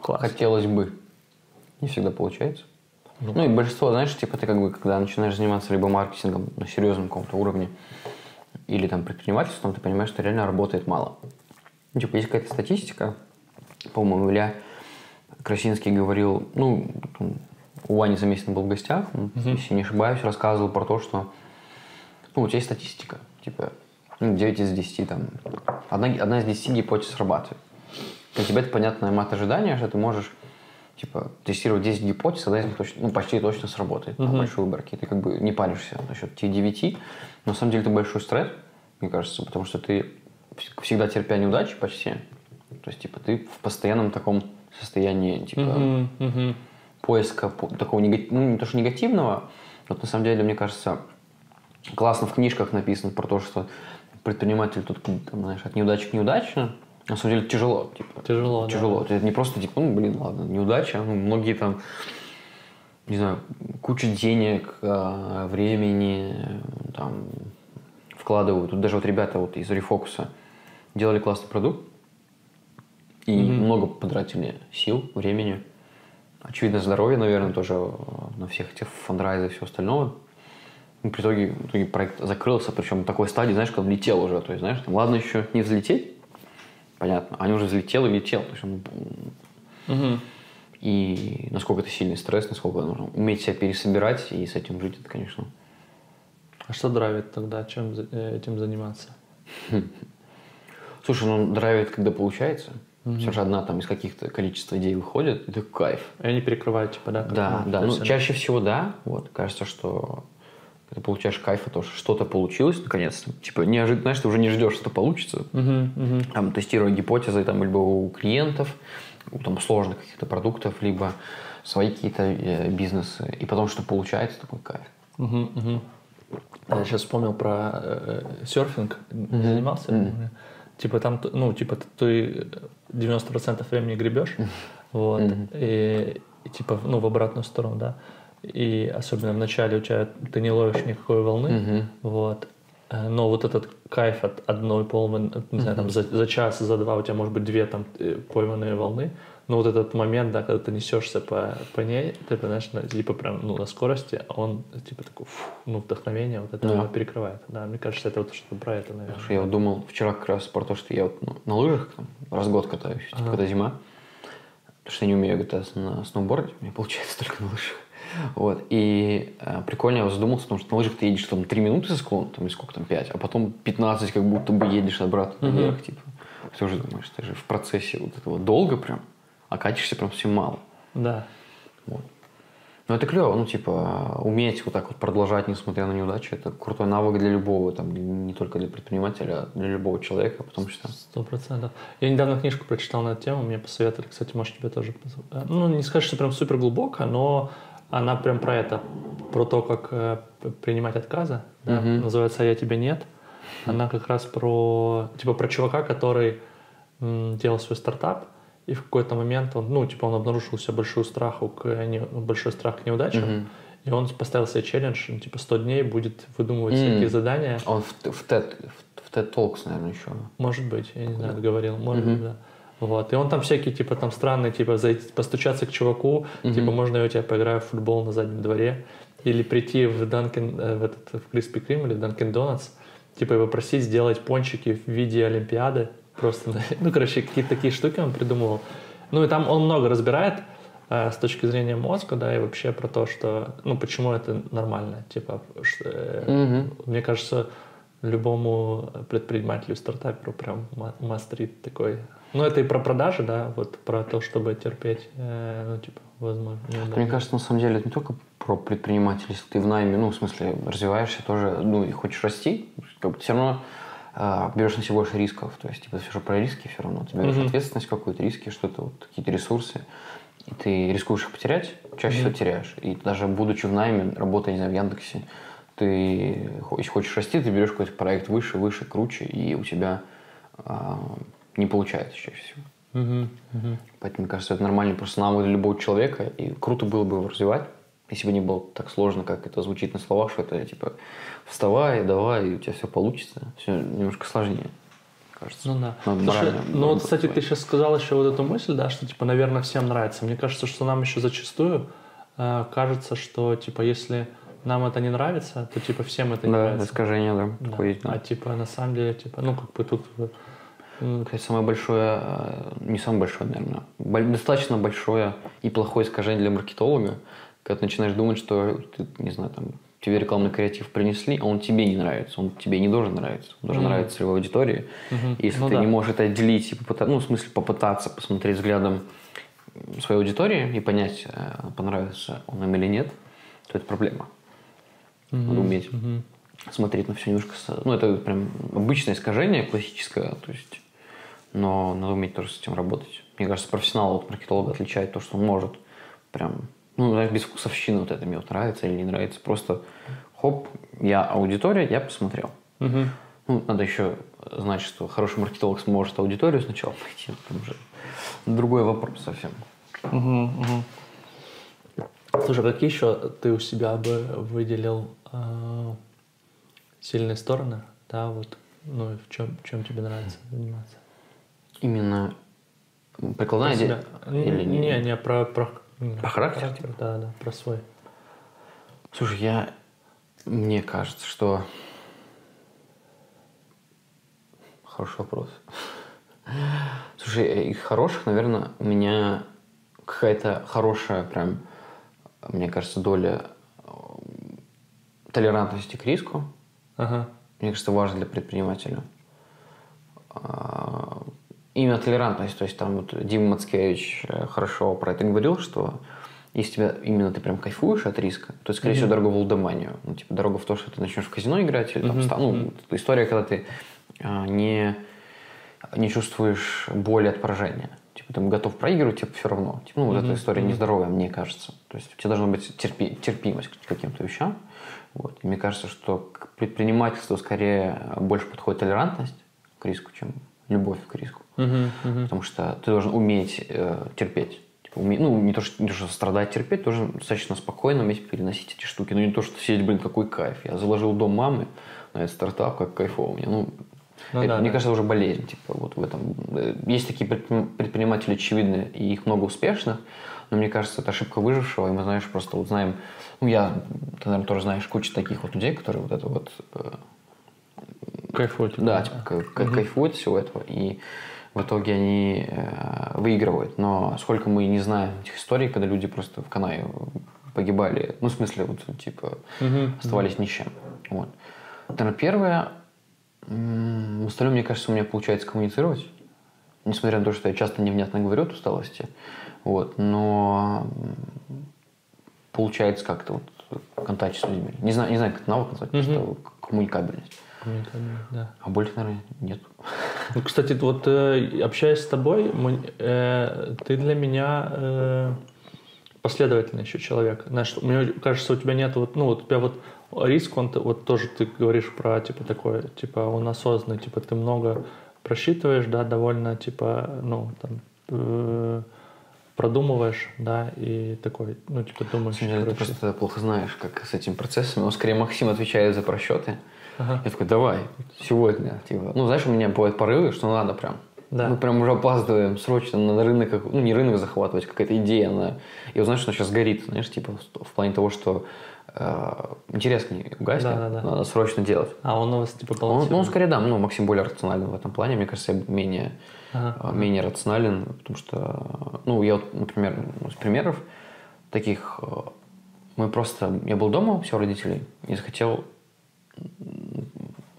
Класс. Хотелось бы. Не всегда получается. Ну. Ну, и большинство, знаешь, типа ты как бы, когда начинаешь заниматься либо маркетингом на серьезном каком-то уровне, или там предпринимательством, ты понимаешь, что реально работает мало. Ну, типа, есть какая-то статистика, по-моему, Илья Красинский говорил, ну, у Вани Замесина был в гостях, Мгм. если не ошибаюсь, рассказывал про то, что, ну, у тебя есть статистика, типа, ну, 9 из 10, там, одна, одна из 10 гипотез срабатывает. Для тебя это понятное мат-ожидание, что ты можешь типа, тестировать 10 гипотез, одна из них точно, ну, почти точно сработает на Мгм. большой выборке. Ты как бы не паришься насчет тех 9, но на самом деле это большой стресс, мне кажется, потому что ты вс- всегда терпя неудачи почти. То есть, типа, ты в постоянном таком состоянии, типа, Мгм, мгм. поиска по- такого негативного, ну, не то, что негативного, вот на самом деле, мне кажется, классно в книжках написано про то, что предприниматель тут, там, знаешь, от неудачи к неудаче, на самом деле тяжело, типа, Тяжело, да. тяжело. Это не просто типа, ну, блин, ладно, неудача. Ну, многие там, не знаю, кучу денег, а, времени там вкладывают. Тут даже вот ребята вот из Рефокуса делали классный продукт и Мгм. много потратили сил, времени. Очевидно, здоровье, наверное, тоже э, на всех этих фандрайзах и все остальное. И в итоге, в итоге проект закрылся, причем такой стадии, знаешь, когда летел уже. То есть, знаешь, там, ладно еще не взлететь, понятно, а они уже взлетел и летел. То есть он Мгм. и насколько это сильный стресс, насколько нужно уметь себя пересобирать и с этим жить, это, конечно. А что драйвит тогда, чем э, этим заниматься? Слушай, ну драйвит, когда получается. Все же одна там из каких-то количества идей выходит, это кайф. И они перекрывают, типа, да? Да, да. Ну, чаще всего да. Вот, кажется, что ты получаешь кайф от того, что что-то получилось наконец-то. Типа, неожиданно, знаешь, ты уже не ждешь, что получится. Мгм, мгм. Там, тестируя гипотезы там, либо у клиентов, у там, сложных каких-то продуктов, либо свои какие-то э, бизнесы. И потом, что получается, такой кайф. Мгм, мгм. Я сейчас вспомнил про э, серфинг. Мгм. занимался? Мгм. Типа там, ну, типа ты 90% времени гребешь, вот, Мгм. и, и типа, ну, в обратную сторону, да. И особенно в начале у тебя ты не ловишь никакой волны, Мгм. вот. Э, Но вот этот кайф от одной пойманной, не знаю, там за, за час, за два у тебя может быть две там э, пойманные волны, но вот этот момент, да, когда ты несешься по, по ней, ты понимаешь, на- типа прям ну, на скорости, а он типа такой, фу, ну, вдохновение вот это Да. перекрывает. Да, мне кажется, это вот что-то про это, наверное. Что я вот думал вчера как раз про то, что я вот, ну, на лыжах там, раз в год катаюсь, типа, Ага. когда зима. Потому что я не умею кататься на сноуборде, у меня получается *laughs* только на лыжах. Вот. И э, прикольно я задумался, потому что на лыжах ты едешь там 3 минуты за склон, там, или сколько там, 5, а потом 15 как будто бы едешь обратно Мгм. наверх, типа. Ты уже думаешь, ты же в процессе вот этого долго прям, а катишься прям совсем мало. Да. Вот. Ну, это клево, ну, типа, уметь вот так вот продолжать, несмотря на неудачи, это крутой навык для любого, там, не только для предпринимателя, а для любого человека, потому что... Сто процентов. Я недавно книжку прочитал на эту тему, мне посоветовали, кстати, может тебе тоже. позов- Ну, не скажешь, что прям супер глубоко, но она прям про это, про то, как э, принимать отказы. да. Мгм. Называется «Я тебя нет». Она как раз про, типа, про чувака, который м, делал свой стартап, и в какой-то момент он, ну, типа, он обнаружил у себя большой страх к, не- большой страх к неудачам, Мгм. и он поставил себе челлендж, ну, типа, 100 дней будет выдумывать М. всякие задания. Он в, в TED, в TED Talks, наверное, еще. Может быть, я не знаю, говорил, может Мгм. быть, да. Вот. И он там всякие, типа, там странные, типа, зайти, постучаться к чуваку, Мгм. типа, можно я у тебя поиграю в футбол на заднем дворе, или прийти в Данкин, э, в этот, в Криспи Крим или Данкин Донатс, типа, и попросить сделать пончики в виде Олимпиады, просто, *laughs* ну, короче, какие-то такие штуки он придумывал. Ну, и там он много разбирает, э, с точки зрения мозга, да, и вообще про то, что, ну, почему это нормально, типа, что, э, Мгм. мне кажется, любому предпринимателю, стартаперу прям мастрит такой. Ну, это и про продажи, да, вот про то, чтобы терпеть, э, ну, типа, возможно. неудобно. Мне кажется, на самом деле, это не только про предпринимательство. Ты в найме, ну, в смысле, развиваешься тоже, ну, и хочешь расти, как бы все равно а, берешь на себя больше рисков. То есть, типа, все же про риски все равно. Ты берешь Мгм. ответственность какую-то, риски, что-то, вот, какие-то ресурсы. И ты рискуешь их потерять, чаще Мгм. всего теряешь. И даже будучи в найме, работая, не знаю, в Яндексе, ты, если хочешь расти, ты берешь какой-то проект выше, выше, круче, и у тебя а, не получается чаще всего. Мгм. Поэтому, мне кажется, это нормальный просто навык для любого человека, и круто было бы его развивать, если бы не было так сложно, как это звучит на словах, что это типа вставай, давай, и у тебя все получится. Все немножко сложнее, кажется. Ну да. Надо Слушай, ну вот, кстати, ты своей. сейчас сказал еще вот эту мысль, да, что, типа, наверное, всем нравится. Мне кажется, что нам еще зачастую э, кажется, что, типа, если нам это не нравится, то, типа, всем это не Да, нравится. искажение, да, Да. такое есть, да. А, типа, на самом деле, типа, ну, как бы тут... э, Кстати, самое большое, э, не самое большое, наверное, достаточно большое и плохое искажение для маркетолога, когда ты начинаешь думать, что ты, не знаю, там, тебе рекламный креатив принесли, а он тебе не нравится, он тебе не должен нравиться, он должен Мгм. нравиться целевой аудитории. Мгм. Если Ну ты да. не можешь это отделить, и попыта- ну, в смысле, попытаться посмотреть взглядом своей аудитории и понять, э, понравится он им или нет, то это проблема. мгм, Надо уметь мгм. смотреть на все немножко... Ну, это прям обычное искажение, классическое, то есть... Но надо уметь тоже с этим работать. Мне кажется, профессионал от маркетолога отличает то, что он может прям... Ну, знаешь, без вкусовщины вот это мне вот нравится или не нравится. Просто хоп, я аудитория, я посмотрел. Мгм. Ну, надо еще знать, что хороший маркетолог сможет аудиторию сначала найти, а потом уже другой вопрос совсем. Мгм, мгм. Слушай, а какие еще ты у себя бы выделил э, сильные стороны, да, вот, ну, и в чем, чем тебе нравится заниматься? Именно прикладная Про себя. или не, не? не, про, про, Про характер? Да, да, про свой. Слушай, я... Мне кажется, что... Хороший вопрос. Слушай, э, из хороших, наверное, у меня какая-то хорошая прям, мне кажется, доля э, толерантности к риску. Ага. Мне кажется, важно для предпринимателя. Именно толерантность. То есть там вот Дима Мацкевич э, хорошо про это говорил, что если тебя именно ты прям кайфуешь от риска, то, скорее всего, дорога в лудоманию. Ну, типа, дорога в то, что ты начнешь в казино играть, или там, ста- ну, история, когда ты а, не, не чувствуешь боли от поражения. Типа, ты готов проигрывать, тебе все равно. Типа, ну, вот Мгм, эта история нездоровая, мне кажется. То есть у тебя должна быть терпи- терпимость к каким-то вещам. Вот. И мне кажется, что к предпринимательству скорее больше подходит толерантность к риску, чем любовь к риску. Мгм, мгм. Потому что ты должен уметь э, терпеть. Типа, уме- Ну, не то, что, не то, что страдать, терпеть, тоже достаточно спокойно уметь переносить эти штуки. Ну, не то, что сидеть, блин, какой кайф. Я заложил дом мамы на этот стартап, как кайфово мне. Ну, Ну это, да, мне да. кажется, уже болезнь. Типа, вот в этом. Э, Есть такие предпри- предприниматели очевидные, и их много успешных, но мне кажется, это ошибка выжившего, и мы, знаешь, просто вот знаем, ну, я, ты, наверное, тоже знаешь кучу таких вот людей, которые вот это вот Кайфует. да, типа, кай- кай- кайфуют всего этого, и в итоге они э, выигрывают. Но сколько мы не знаем этих историй, когда люди просто в Канае погибали, ну, в смысле, вот, типа, Мгм. оставались ни с чем. Вот. Наверное, первое, м, в остальном, мне кажется, у меня получается коммуницировать, несмотря на то, что я часто невнятно говорю от усталости, вот, но получается как-то вот контакт с людьми. Не знаю, не знаю, как это навык назвать, Мгм. просто коммуникабельность. Коммуникабельно, Да. А больше, наверное, нет. Ну, кстати, вот э, общаясь с тобой, э, ты для меня э, последовательный еще человек. Знаешь, мне кажется, у тебя нет вот, ну, вот у тебя вот риск, он, вот тоже ты говоришь про, типа, такое, типа, он осознанный, типа, ты много просчитываешь, да, довольно, типа, ну, там, э, продумываешь, да, и такой, ну, типа, думаешь, деле, ты просто плохо знаешь, как с этим процессом. Но скорее Максим отвечает за просчеты. Ага. Я такой, давай, сегодня. Типа, ну, знаешь, у меня бывают порывы, что надо прям Да. Мы прям уже опаздываем срочно на рынок, ну не рынок захватывать, какая-то идея, она, и вот знаешь, что она сейчас горит, знаешь, типа в, плане того, что э, интерес к ней угаснет, Да-да-да. надо срочно делать. А он у вас типа Он, ну, он скорее, да, ну, Максим более рационален в этом плане, мне кажется, я менее, Ага. э, менее рационален, потому что, ну, я вот, например, ну, с примеров таких, э, мы просто, я был дома, все у родителей, и захотел,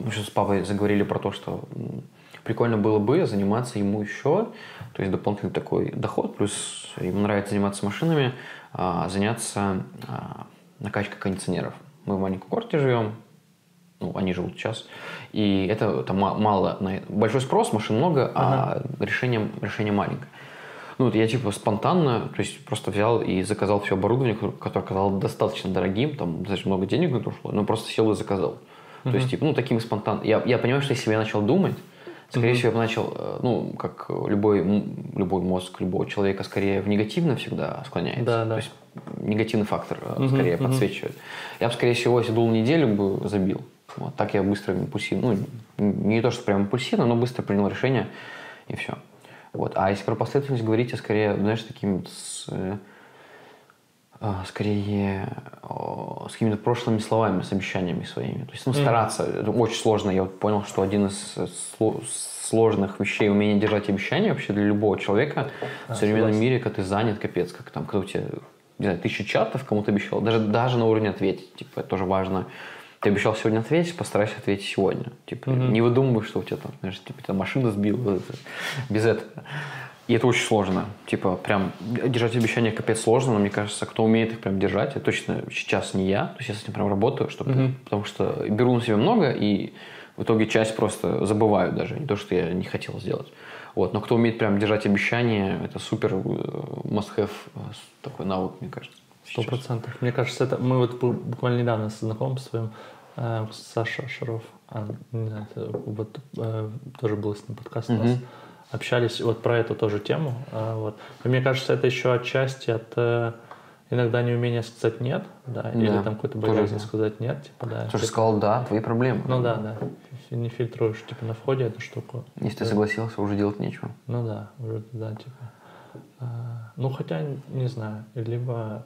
мы сейчас с папой заговорили про то, что прикольно было бы заниматься ему еще, то есть дополнительный такой доход, плюс ему нравится заниматься машинами, а, заняться а, накачкой кондиционеров. Мы в маленькой квартире живем, ну, они живут сейчас, и это ма- мало, это. большой спрос, машин много, а решение, решение маленькое. Ну, вот я типа спонтанно, то есть просто взял и заказал все оборудование, ко- которое оказалось достаточно дорогим, там достаточно много денег на это ушло, но просто сел и заказал. То есть, типа, ну, таким спонтанно. Я, я понимаю, что если бы я начал думать, скорее всего, я бы начал, э, ну, как любой, любой мозг любого человека, скорее в негативно всегда склоняется. Да, да. То есть негативный фактор Мгм, скорее мгм. подсвечивает. Я бы, скорее всего, если дул неделю, бы забил. Вот, так я быстро импульсивно, ну, не то, что прям импульсивно, но быстро принял решение, и все. Вот. А если про последовательность говорить, я скорее, знаешь, таким с, э, скорее о, с какими-то прошлыми словами, с обещаниями своими. То есть, ну, стараться. Это очень сложно. Я вот понял, что один из э, сло- сложных вещей умение держать обещания вообще для любого человека в современном согласен. мире, когда ты занят, капец, как там, когда у тебя, не знаю, тысяча чатов кому-то обещал, даже, даже на уровне ответить, типа, это тоже важно. Ты обещал сегодня ответить, постарайся ответить сегодня. Типа, не выдумывай, что у тебя там, знаешь, типа, тебя машина сбила. Без этого. И это очень сложно. Типа, прям держать обещания капец сложно, но мне кажется, кто умеет их прям держать, это точно сейчас не я. То есть я с этим прям работаю, чтобы, потому что беру на себя много, и в итоге часть просто забываю даже. Не то, что я не хотел сделать. Вот. Но кто умеет прям держать обещания, это супер э, must-have э, такой навык, мне кажется. Сто процентов. Мне кажется, это мы вот бу- буквально недавно с знакомством э, Саша Шаров, а, не знаю, это вот э, тоже был с ним подкаст у нас, Мгм. Общались вот про эту тоже тему. э, вот. И мне кажется, это еще отчасти от э, иногда неумения сказать нет, да, или Да, там какой-то да. сказать нет, типа да. Слушай, типа- сказал, да, твои проблемы. ну да, да. Не фильтруешь типа на входе эту штуку. Если ты согласился, уже делать нечего. Ну да, уже да, типа. А, ну хотя не знаю, либо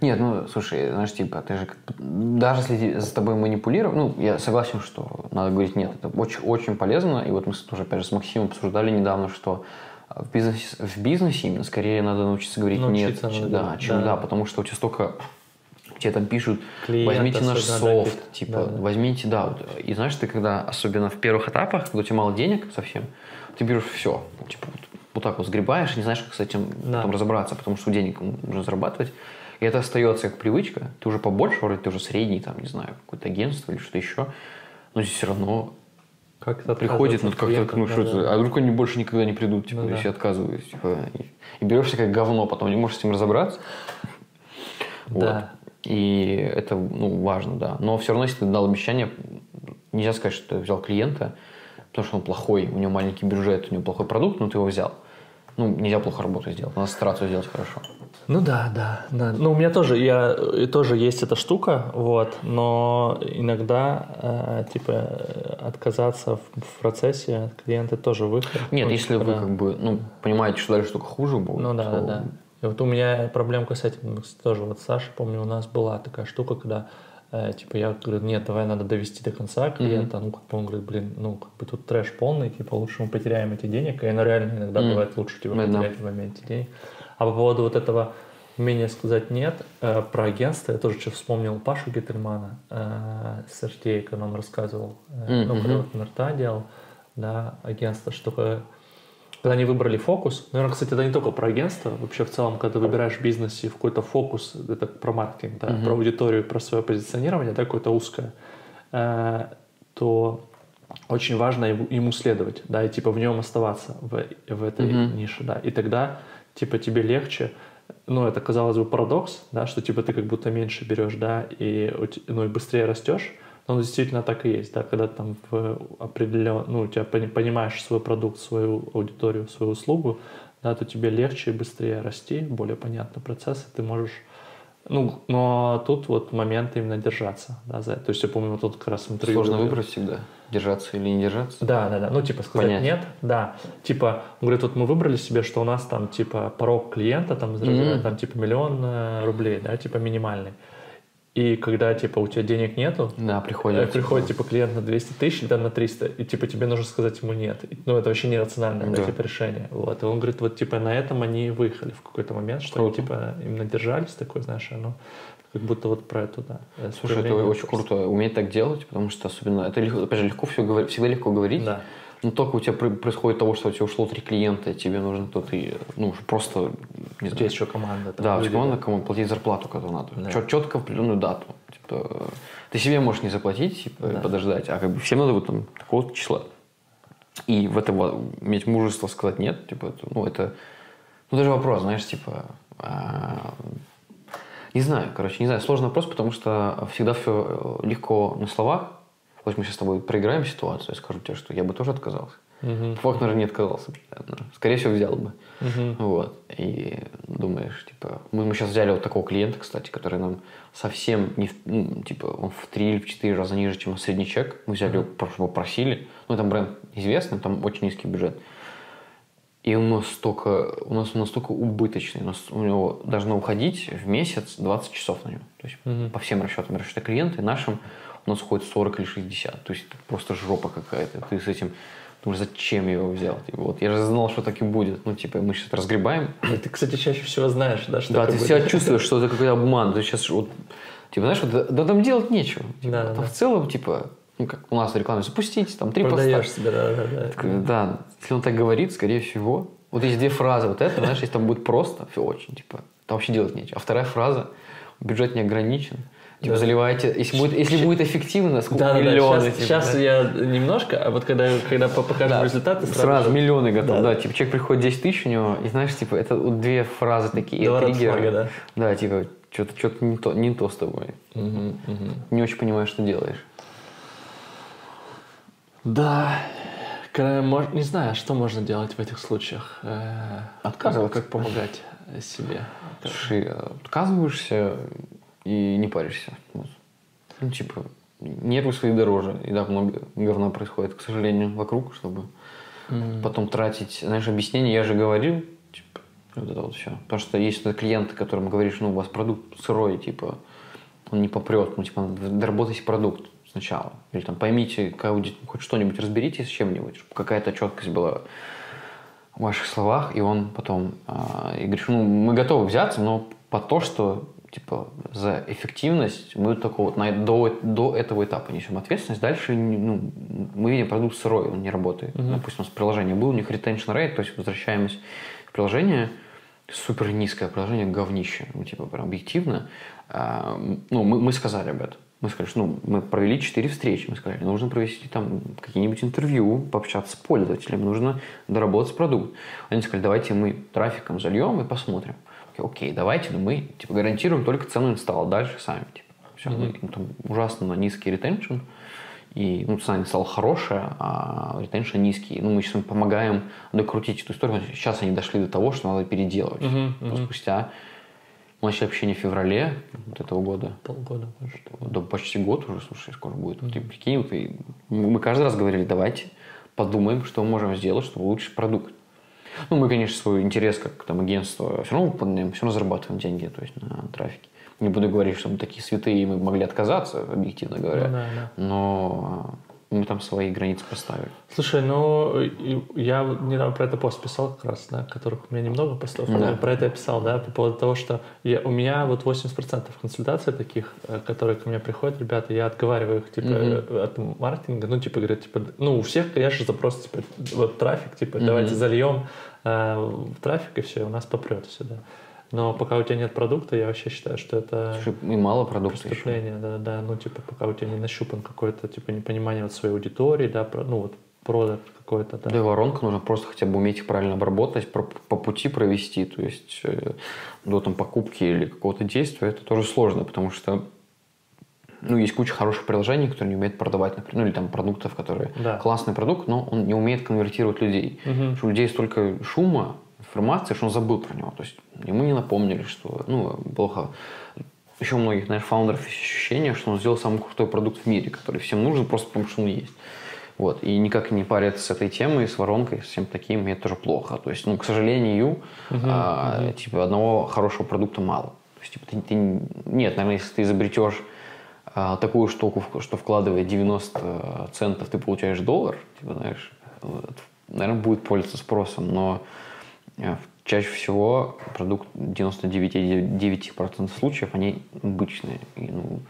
Нет, ну, слушай, знаешь, типа, ты же, даже если с тобой манипулировать, ну, я согласен, что надо говорить нет, это очень, очень полезно, и вот мы тоже, опять же, с Максимом обсуждали недавно, что в бизнесе, в бизнесе именно скорее надо научиться говорить Научиться нет, надо да, чем да. да. потому что у тебя столько тебе там пишут, Клиент возьмите наш да, софт, какие-то, типа, да, да. возьмите, да, вот. и знаешь, ты когда, особенно в первых этапах, когда у тебя мало денег совсем, ты берешь все, типа, вот, вот так вот сгребаешь, не знаешь, как с этим Да. потом разобраться, потому что денег нужно зарабатывать, и это остается как привычка, ты уже побольше, вроде ты уже средний, там, не знаю, какое-то агентство или что-то еще, но здесь все равно как-то приходит, ну, как-то, ну, что да, это, да. а вдруг они больше никогда не придут, типа, Ну, да. если я отказываюсь, типа, и, и берешься как говно, потом не можешь с этим разобраться. Вот. Да. И это, ну, важно, да. Но все равно, если ты дал обещание, нельзя сказать, что ты взял клиента, потому что он плохой, у него маленький бюджет, у него плохой продукт, но ты его взял. Ну, нельзя плохо работу сделать, надо стараться сделать хорошо. Ну да, да, да. Ну у меня тоже, я тоже есть эта штука, вот, но иногда э, типа отказаться в, в процессе от клиента тоже выход. Нет, Ну, если вы да. как бы, ну, понимаете, что дальше только хуже будет. Ну да, да, то- да. И вот у меня проблемка с этим тоже. Вот Саша, помню, у нас была такая штука, когда э, типа я говорю, нет, давай надо довести до конца клиента. Ну, как бы он говорит, блин, ну, как бы тут трэш полный, типа лучше мы потеряем эти денег. И оно реально иногда Мгм. бывает лучше типа да. потерять в моменте денег. А по поводу вот этого умения сказать нет, э, про агентство, я тоже что вспомнил Пашу Гительмана э, с RTA, когда он рассказывал, э, ну, когда вот НРТА делал, да, агентство, что когда они выбрали фокус, наверное, кстати, это не только про агентство, вообще в целом, когда ты выбираешь в бизнесе в какой-то фокус, это про маркетинг, да, про аудиторию, про свое позиционирование, да, какое-то узкое, то очень важно ему, следовать, да, и типа в нем оставаться в, в этой Мгм. нише, да, и тогда типа тебе легче, ну это казалось бы парадокс, да, что типа ты как будто меньше берешь, да, и ну и быстрее растешь, но действительно так и есть, да, когда там в определен, ну у тебя пони- понимаешь свой продукт, свою аудиторию, свою услугу, да, то тебе легче и быстрее расти, более понятный процесс, и ты можешь Ну, но тут вот момент именно держаться, да, за, то есть я помню, тут как раз интервью... Сложно говорил. выбрать всегда, держаться или не держаться. Да, да, да. Ну, типа, сказать Понять. нет, да. Типа, он говорит, вот мы выбрали себе, что у нас там, типа, порог клиента, там, Мгм. там типа, миллион э, рублей, да, типа, минимальный. И когда, типа, у тебя денег нету, Да, э, приходит. приходит, типа, клиент на 200 тысяч, да, на 300, и, типа, тебе нужно сказать ему нет. И, Ну, это вообще нерациональное, да, Да. типа, решение. Вот. И он говорит, вот, типа, на этом они выехали в какой-то момент, что они, типа, именно держались такой, знаешь, оно как будто вот про это, да. э, Слушай, это очень просто. круто уметь так делать, потому что особенно это легко, опять же, легко все говорить, всегда легко говорить. Да. Но только у тебя происходит того, что у тебя ушло три клиента, и тебе нужно кто-то, и, ну, просто, не У тебя есть еще команда. там да, у тебя команда, кому платить зарплату, которую надо. Да. Чет- четко в определенную дату. Типа, ты себе можешь не заплатить, типа, Да. подождать, а как бы всем надо вот там такого числа. И в это во- иметь мужество сказать нет, типа, это, ну, это, ну, даже вопрос, знаешь, типа, а, не знаю, короче, не знаю, сложный вопрос, потому что всегда все легко на словах. Вот мы сейчас с тобой проиграем ситуацию, я скажу тебе, что я бы тоже отказался. Мгм. По факту, наверное, не отказался. Скорее всего, взял бы. Мгм. Вот. И думаешь, типа... Мы, мы сейчас взяли вот такого клиента, кстати, который нам совсем не... в- ну, типа, он в три или в четыре раза ниже, чем средний чек. Мы взяли его, просто его просили. Ну, там бренд известный, там очень низкий бюджет. И он настолько, у нас он настолько убыточный. У, нас, у него должно уходить в месяц 20 часов на него. То есть Мгм. по всем расчетам расчета клиента и нашим у нас уходит 40 или 60. То есть это просто жопа какая-то. Ты с этим думаешь, зачем я его взял? Типа, вот, я же знал, что так и будет. Ну, типа, мы сейчас разгребаем. И Ты, кстати, чаще всего знаешь, да, что Да, ты бы- себя чувствуешь, что это какой-то обман. Ты сейчас вот, типа, знаешь, вот, да, там делать нечего. Типа, Да, там да. в целом, типа, ну, как у нас в рекламе, запустить, там, три поста. продаешь себя, да, да, да. Так, Да, если он так говорит, скорее всего. Вот есть две фразы. Вот это, знаешь, если там будет просто, все очень, типа, там вообще делать нечего. А вторая фраза, бюджет не ограничен. Типа, Да. заливайте, если будет, если будет эффективно, сколько Да, да, да. миллионы. Сейчас, типа, сейчас да. я немножко, а вот когда, когда по- покажем Да, результаты, сразу, миллионы готов. Да. Да. типа, человек приходит 10 тысяч у него, и знаешь, типа, это вот две фразы такие, Два редфлага, да. Да, типа, что-то что не то, не то с тобой. Мгм, мгм. Не очень понимаешь, что делаешь. Да. Не знаю, что можно делать в этих случаях. Э, Отказываться. Как помогать себе. Слушай, отказываешься и не паришься. Вот. Ну, типа, нервы свои дороже. И так много говна происходит, к сожалению, вокруг, чтобы М. потом тратить, знаешь, объяснение. Я же говорил, типа, вот это вот все. Потому что есть клиенты, которым говоришь, ну, у вас продукт сырой, типа, он не попрет, ну, типа, доработайте продукт сначала. Или там поймите, хоть что-нибудь разберитесь с чем-нибудь, чтобы какая-то четкость была в ваших словах, и он потом а, и говорит, ну, мы готовы взяться, но по то, что типа за эффективность мы только вот на, до, до этого этапа несем ответственность. Дальше ну, мы видим продукт сырой, он не работает. Мгм. Допустим, у нас приложение было, у них retention rate, то есть возвращаемся в приложение, супер низкое приложение, говнище, ну, типа, прям объективно. А, ну, мы, мы сказали об этом. Мы сказали, что ну, мы провели четыре встречи. Мы сказали, нужно провести там какие-нибудь интервью, пообщаться с пользователями, нужно доработать продукт. Они сказали, давайте мы трафиком зальем и посмотрим. Окей, окей, давайте, но мы типа, гарантируем только цену инсталла, дальше сами. Типа. Все, Мгм. ну, там ужасно низкий ретеншн, и ну, цена инсталла хорошая, а ретеншн низкий. Ну, мы сейчас им помогаем докрутить эту историю. Сейчас они дошли до того, что надо переделывать. То мгм. Спустя мы начали общение в феврале вот этого года. Полгода. Да почти год уже, слушай, скоро будет. Ты прикинь, вот и мы каждый раз говорили, давайте подумаем, что мы можем сделать, чтобы улучшить продукт. Ну, мы, конечно, свой интерес как там агентство все равно выполняем, все равно зарабатываем деньги, то есть на трафике. Не буду говорить, что мы такие святые, и мы могли отказаться, объективно говоря. Ну да, да. Но мы там свои границы поставили. Слушай, ну, и- я недавно про это пост писал как раз, да, которых у меня немного постов, Да. про это я писал, да, по поводу того, что я, у меня вот 80% консультаций таких, э, которые ко мне приходят, ребята, я отговариваю их, типа, э, от маркетинга, ну, типа, говорят, типа, ну, у всех, конечно, запрос, типа, вот трафик, типа, Мгм. давайте зальем э, трафик, и все, у нас попрет все, да. Но пока у тебя нет продукта, я вообще считаю, что это... Слушай, и мало продукта еще. Преступление, да, да, ну, типа, пока у тебя не нащупан какой-то, типа, непонимание вот своей аудитории, да, про- ну, вот, продукт какой-то, да. Да и воронка нужно просто хотя бы уметь их правильно обработать, про- по пути провести, то есть э, до там покупки или какого-то действия, это тоже сложно, потому что ну, есть куча хороших приложений, которые не умеют продавать, например, ну, или там продуктов, которые Да. классный продукт, но он не умеет конвертировать людей. Потому что у людей столько шума, информации, что он забыл про него. То есть ему не напомнили, что ну, плохо еще у многих, наверное, фаундеров есть ощущение, что он сделал самый крутой продукт в мире, который всем нужен просто потому, что он есть. Вот. И никак не париться с этой темой, с воронкой, с всем таким, это тоже плохо. То есть, ну, к сожалению, uh-huh, а, uh-huh. типа, одного хорошего продукта мало. То есть, типа, ты, ты, нет, наверное, если ты изобретешь а, такую штуку, что вкладывая 90 центов, ты получаешь доллар, типа, знаешь, наверное, будет пользоваться спросом, но чаще всего продукт 99,9% случаев, они обычные. И, ну,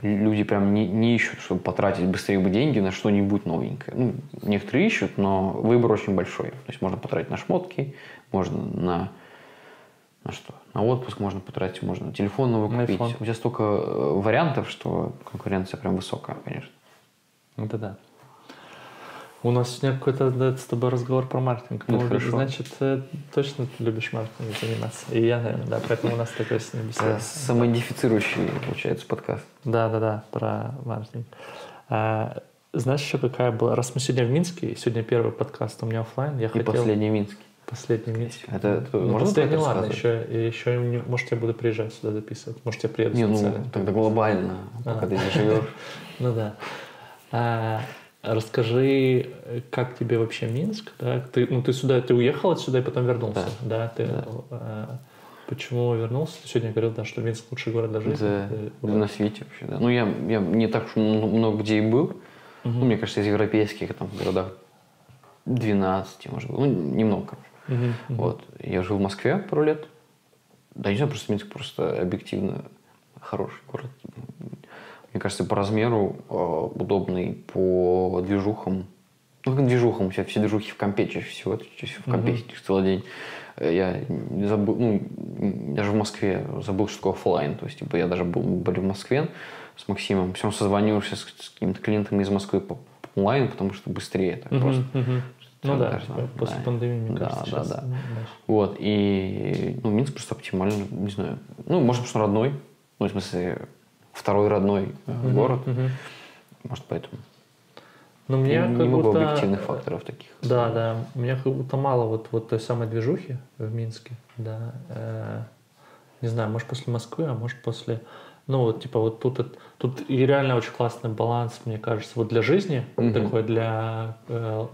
люди прям не, не ищут, чтобы потратить быстрее бы деньги на что-нибудь новенькое. Ну, некоторые ищут, но выбор очень большой. То есть можно потратить на шмотки, можно на на что? На отпуск можно потратить, можно телефон новый купить. IPhone. У тебя столько э, вариантов, что конкуренция прям высокая, конечно. Это да. У нас сегодня какой-то да, с тобой разговор про маркетинг. Ну, хорошо. Значит, э, точно ты любишь маркетингом заниматься. И я, наверное, да, поэтому у нас такой с ним беседа. Самоидентифицирующий, получается, подкаст. Да, да, да, про маркетинг. А, знаешь, еще какая была? Раз мы сегодня в Минске, сегодня первый подкаст у меня офлайн, я и хотел... последний Минский. Последний Минск. Это, это ну, можно последний, ладно, еще, еще не, может, я буду приезжать сюда записывать. Может, я приеду не, ну, тогда глобально, пока а. ты не живешь. *laughs* Ну да. Расскажи, как тебе вообще Минск? Да? Ты, ну, ты сюда, ты уехал отсюда и потом вернулся, да? да? Ты, да. А, почему вернулся? Ты сегодня говорил, да, что Минск лучший город для жизни. Да, ты, на свете вообще, да. Ну, я, я не так уж много где и был. Угу. Ну, мне кажется, из европейских там городах 12, может быть. Ну, немного, короче. Угу, угу. Вот. Я жил в Москве пару лет. Да, не знаю, просто Минск просто объективно хороший город мне кажется, по размеру э, удобный, по движухам. Ну, как движухам, тебя все движухи в компе чаще всего, чаще в компе сидишь целый день. Я забыл, ну, даже в Москве забыл, что такое офлайн. То есть, типа, я даже был, были в Москве с Максимом, все созваниваешься с, с какими-то клиентами из Москвы по, онлайн, потому что быстрее так просто. Ну да, даже, типа, после да, пандемии, мне да, кажется, да, сейчас, да. Вот, и, ну, Минск просто оптимально, не знаю. Ну, может, потому что родной, ну, в смысле, второй родной mm-hmm. город. Mm-hmm. Может, поэтому. Но мне не как много будто... объективных факторов таких. Да, да. Мне как будто мало вот, вот той самой движухи в Минске. Да. Э, не знаю, может, после Москвы, а может, после... Ну, вот, типа, вот тут, тут и реально очень классный баланс, мне кажется, вот для жизни, mm-hmm. такой для э,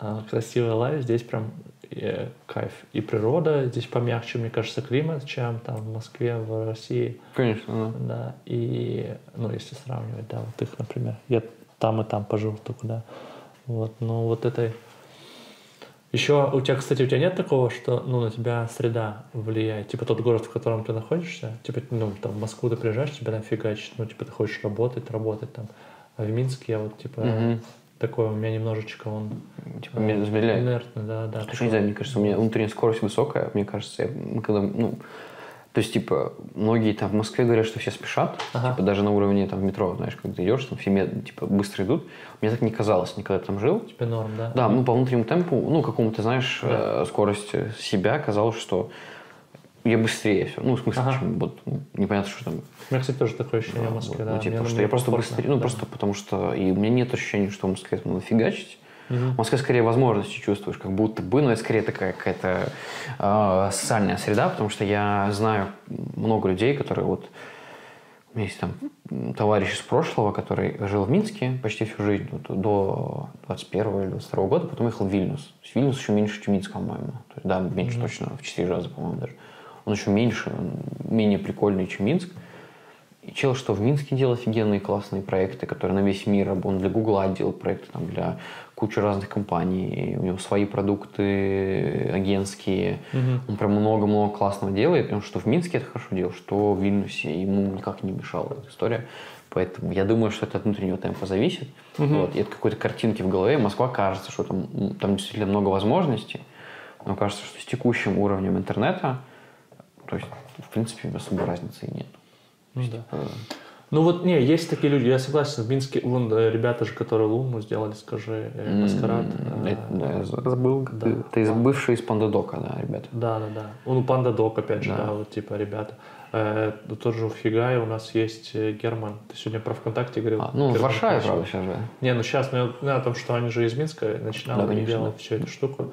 э, красивый лайф, здесь прям и кайф. И природа здесь помягче, мне кажется, климат, чем там в Москве, в России. Конечно, да. Да, и, ну, если сравнивать, да, вот их, например. Я там и там пожил только, да. Вот, ну, вот этой... Еще у тебя, кстати, у тебя нет такого, что, ну, на тебя среда влияет? Типа тот город, в котором ты находишься, типа, ну, там, в Москву ты приезжаешь, тебя там фигачит, ну, типа, ты хочешь работать, работать там. А в Минске я вот, типа, угу такой у меня немножечко он типа э, замедляет. Инертный, да, да. Слушай, не знаю, мне кажется, у меня внутренняя скорость высокая, мне кажется, я, когда, ну, то есть, типа, многие там в Москве говорят, что все спешат, ага. типа, даже на уровне там метро, знаешь, когда ты идешь, там все типа, быстро идут. Мне так не казалось, никогда там жил. Тебе норм, да? Да, ну, по внутреннему темпу, ну, какому-то, знаешь, да. э, скорости себя казалось, что я быстрее все. Ну, в смысле, ага. чем, вот, ну, непонятно, что там. У меня, кстати, тоже такое ощущение в Москве, да. Ну, типа, что я просто быстрее, ну, да. просто потому что, и у меня нет ощущения, что в Москве надо фигачить. Угу. В Москве скорее возможности чувствуешь, как будто бы, но это скорее такая какая-то э, социальная среда, потому что я знаю много людей, которые вот у меня есть там товарищ из прошлого, который жил в Минске почти всю жизнь, вот, до 21 или 22 года, потом ехал в Вильнюс. Вильнюс еще меньше, чем Минск, по-моему. То есть, да, меньше mm точно, в 4 раза, по-моему, даже. Он еще меньше, менее прикольный, чем Минск. И чел, что в Минске делал офигенные классные проекты, которые на весь мир. Он для Гугла делал проекты там, для кучи разных компаний. У него свои продукты агентские. Угу. Он прям много-много классного делает. Потому что в Минске это хорошо делал, что в Вильнюсе ему никак не мешала эта история. Поэтому я думаю, что это от внутреннего темпа зависит. Угу. Вот. И от какой-то картинки в голове. Москва кажется, что там, там действительно много возможностей. Но кажется, что с текущим уровнем интернета то есть, в принципе, особой разницы и нет. Ну, есть, да. Типа... Ну вот, не, есть такие люди, я согласен, в Минске, вон, э, ребята же, которые Луну сделали, скажи, э, Маскарад. Mm, да, забыл, да, это из бывшие из Пандадока, да, ребята. Да, да, да. Ну, Пандадок, опять же, да, да вот типа ребята. Э, тоже в Фигае у нас есть э, Герман. Ты сегодня про ВКонтакте говорил. А, ну, Герман в Варшаве, правда, сейчас же. Не, ну сейчас, ну, я о том, что они же из Минска начинали да, делать всю эту штуку.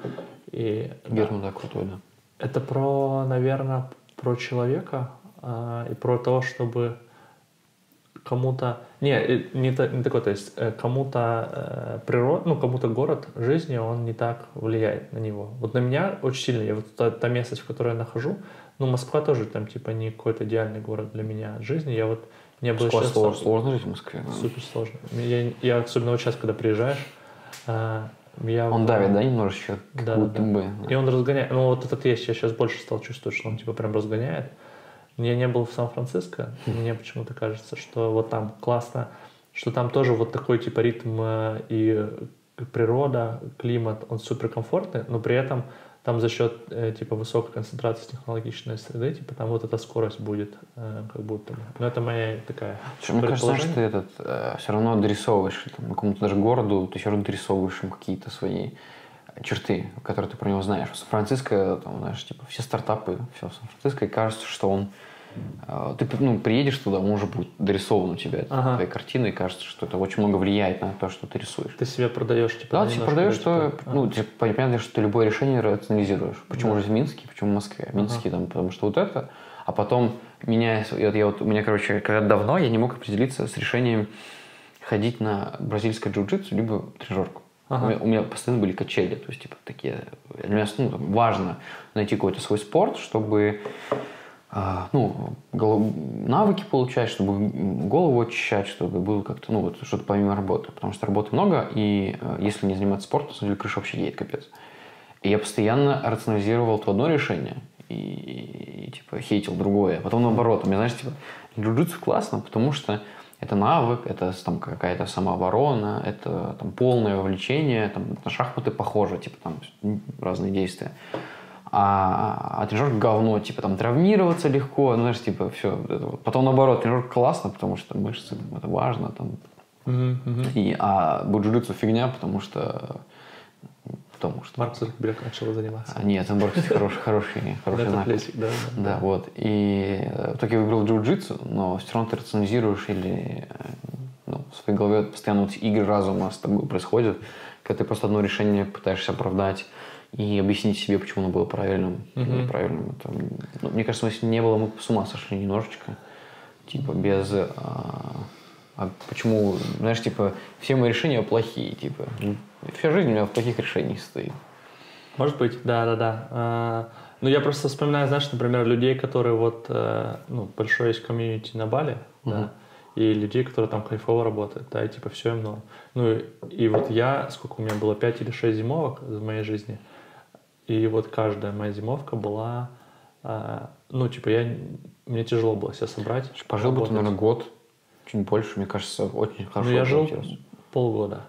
И, Герман, да, да крутой, да. Это про, наверное, про человека, а, и про то, чтобы кому-то... Не, не, не такой, то есть э, кому-то э, природ, ну, кому-то город жизни, он не так влияет на него. Вот на меня очень сильно, я вот та, та местность, в которой я нахожу, ну, Москва тоже там, типа, не какой-то идеальный город для меня жизни. Я вот не был Сложно, сейчас сложно, сложно жить в Москве. да. супер сложно. Я, я особенно вот сейчас, когда приезжаешь, а, я... Он давит, да, немножечко? Как Да, будто да. бы. И он разгоняет. Ну, вот этот есть, я сейчас больше стал чувствовать, что он типа прям разгоняет. Я не был в Сан-Франциско, и мне почему-то кажется, что вот там классно, что там тоже вот такой типа ритм э, и природа, климат, он супер комфортный, но при этом там за счет э, типа высокой концентрации технологичной среды, типа там вот эта скорость будет э, как будто бы. Но это моя такая Слушай, мне кажется, что ты этот, все равно дорисовываешь там, какому-то даже городу, ты все равно дорисовываешь им какие-то свои черты, которые ты про него знаешь. В Сан-Франциско, там, знаешь, типа, все стартапы, все в Сан-Франциско, и кажется, что он э, ты ну, приедешь туда, он уже будет дорисован у тебя, Ага. твоя картина, и кажется, что это очень много влияет на то, что ты рисуешь. Ты себе продаешь, типа, Да, ты себе немножко, продаешь, типа, что, а. ну, типа, понятно, что ты любое решение рационализируешь. Почему Да. же в Минске, почему в Москве? Минске там, потому что вот это, а потом и вот я вот, у меня, короче, когда давно я не мог определиться с решением ходить на бразильское джиу-джитсу, либо тренажерку. Ага. У, меня, у меня постоянно были качели, то есть, типа, такие, для меня ну, там, важно найти какой-то свой спорт, чтобы а, ну, голов- навыки получать, чтобы голову очищать, чтобы было как-то, ну, вот что-то помимо работы. Потому что работы много, и э, если не заниматься спортом, на самом деле крыша вообще едет, капец. И я постоянно рационализировал то одно решение и, и, типа, хейтил другое. Потом наоборот. У меня, знаешь, типа, джиу-джитсу классно, потому что это навык, это там какая-то самооборона, это там полное вовлечение, там на шахматы похоже, типа там разные действия. А, а тренажер говно, типа там травмироваться легко, ну, знаешь, типа все. Потом наоборот, тренажер классно, потому что мышцы, там, это важно, там. Мгм, мгм. И, а джиу-джитсу фигня, потому что потому что Марк Цукерберг начал заниматься. а, нет, кстати, хороший, *laughs* хороший, хороший плесик, да, да. Да, вот. И э, в итоге выбрал джиу-джитсу, но все равно ты рационализируешь или э, ну, в своей голове постоянно вот игры разума с тобой происходят, когда ты просто одно решение пытаешься оправдать и объяснить себе, почему оно было правильным или Мгм. неправильным. Это, ну, мне кажется, если не было, мы с ума сошли немножечко. Типа без... а, а почему, знаешь, типа, все мои решения плохие, типа. Вся жизнь у меня в плохих решениях стоит. Может быть, да, да, да. А, Ну, я просто вспоминаю, знаешь, например, людей, которые вот, э, ну, большое есть комьюнити на Бали, да, и людей, которые там кайфово работают, да, и типа все им норм. Ну, и, и вот я, сколько у меня было, 5 или 6 зимовок в моей жизни, и вот каждая моя зимовка была, а, ну, типа, я, мне тяжело было себя собрать. Пожил бы ты, работать. наверное, год, чуть больше, мне кажется, очень хорошо. Ну, я жил полгода.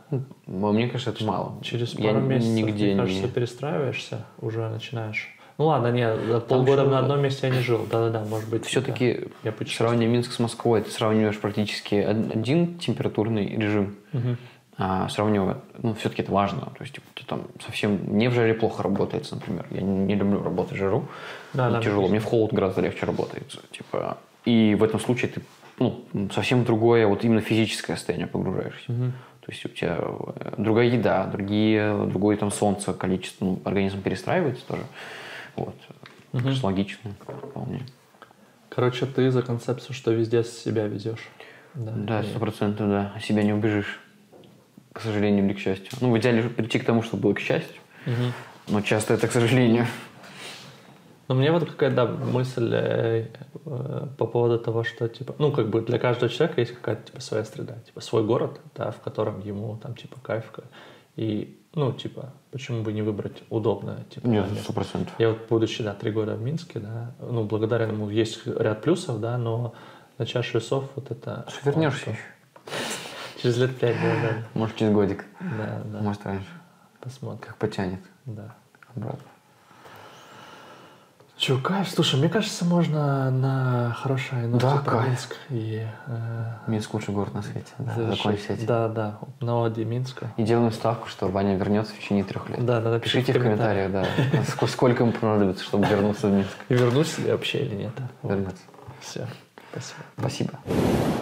Ну, Мне кажется, это мало. Через Я пару месяцев, нигде мне кажется, не... перестраиваешься, уже начинаешь. Ну ладно, нет, полгода еще- на одном месте я не жил. Да-да-да, может быть. Все-таки да. я сравнение Минск с Москвой, ты сравниваешь практически од- один температурный режим, Мгм. А сравнивая, ну, все-таки это важно. То есть, типа, ты там совсем не в жаре плохо работается, например. Я не, не люблю работать в жару. Да, Мне да, тяжело. конечно. Мне в холод гораздо легче работается. Типа, и в этом случае ты ну, совсем другое, вот именно физическое состояние погружаешься. Мгм. То есть у тебя э, другая еда, другие, другое там солнце, количество, ну, организм перестраивается тоже. Вот. Мгм. Кажется, логично вполне. Короче, ты за концепцию, что везде себя везешь. Да, сто процентов, да. Себя не убежишь. К сожалению или к счастью. Ну, в идеале прийти к тому, чтобы было к счастью. Мгм. Но часто это к сожалению. Но мне вот какая-то да, мысль э, э, по поводу того, что типа, ну как бы для каждого человека есть какая-то типа своя среда, типа свой город, да, в котором ему там типа кайф, и ну типа почему бы не выбрать удобное типа Нет, сто процентов. Я вот будучи да три года в Минске, да, ну благодаря ему есть ряд плюсов, да, но на чашу весов вот это. Вернешься. Через лет пять, да, да, Может, через годик. да, да, Может, раньше. посмотрим, Как потянет. да. Обратно. Че, кайф, слушай, мне кажется, можно на хорошей ноте Да, про кайф. Минск и э, Минск лучший город на свете. Да, закончить этим. Да, да, на оде Минска. И делаем ставку, что Ваня вернется в течение трех лет. Да, надо Пишите в комментариях, да, ск- сколько ему понадобится, чтобы вернуться в Минск. И вернусь ли вообще или нет. Вернется. Все, спасибо. Спасибо.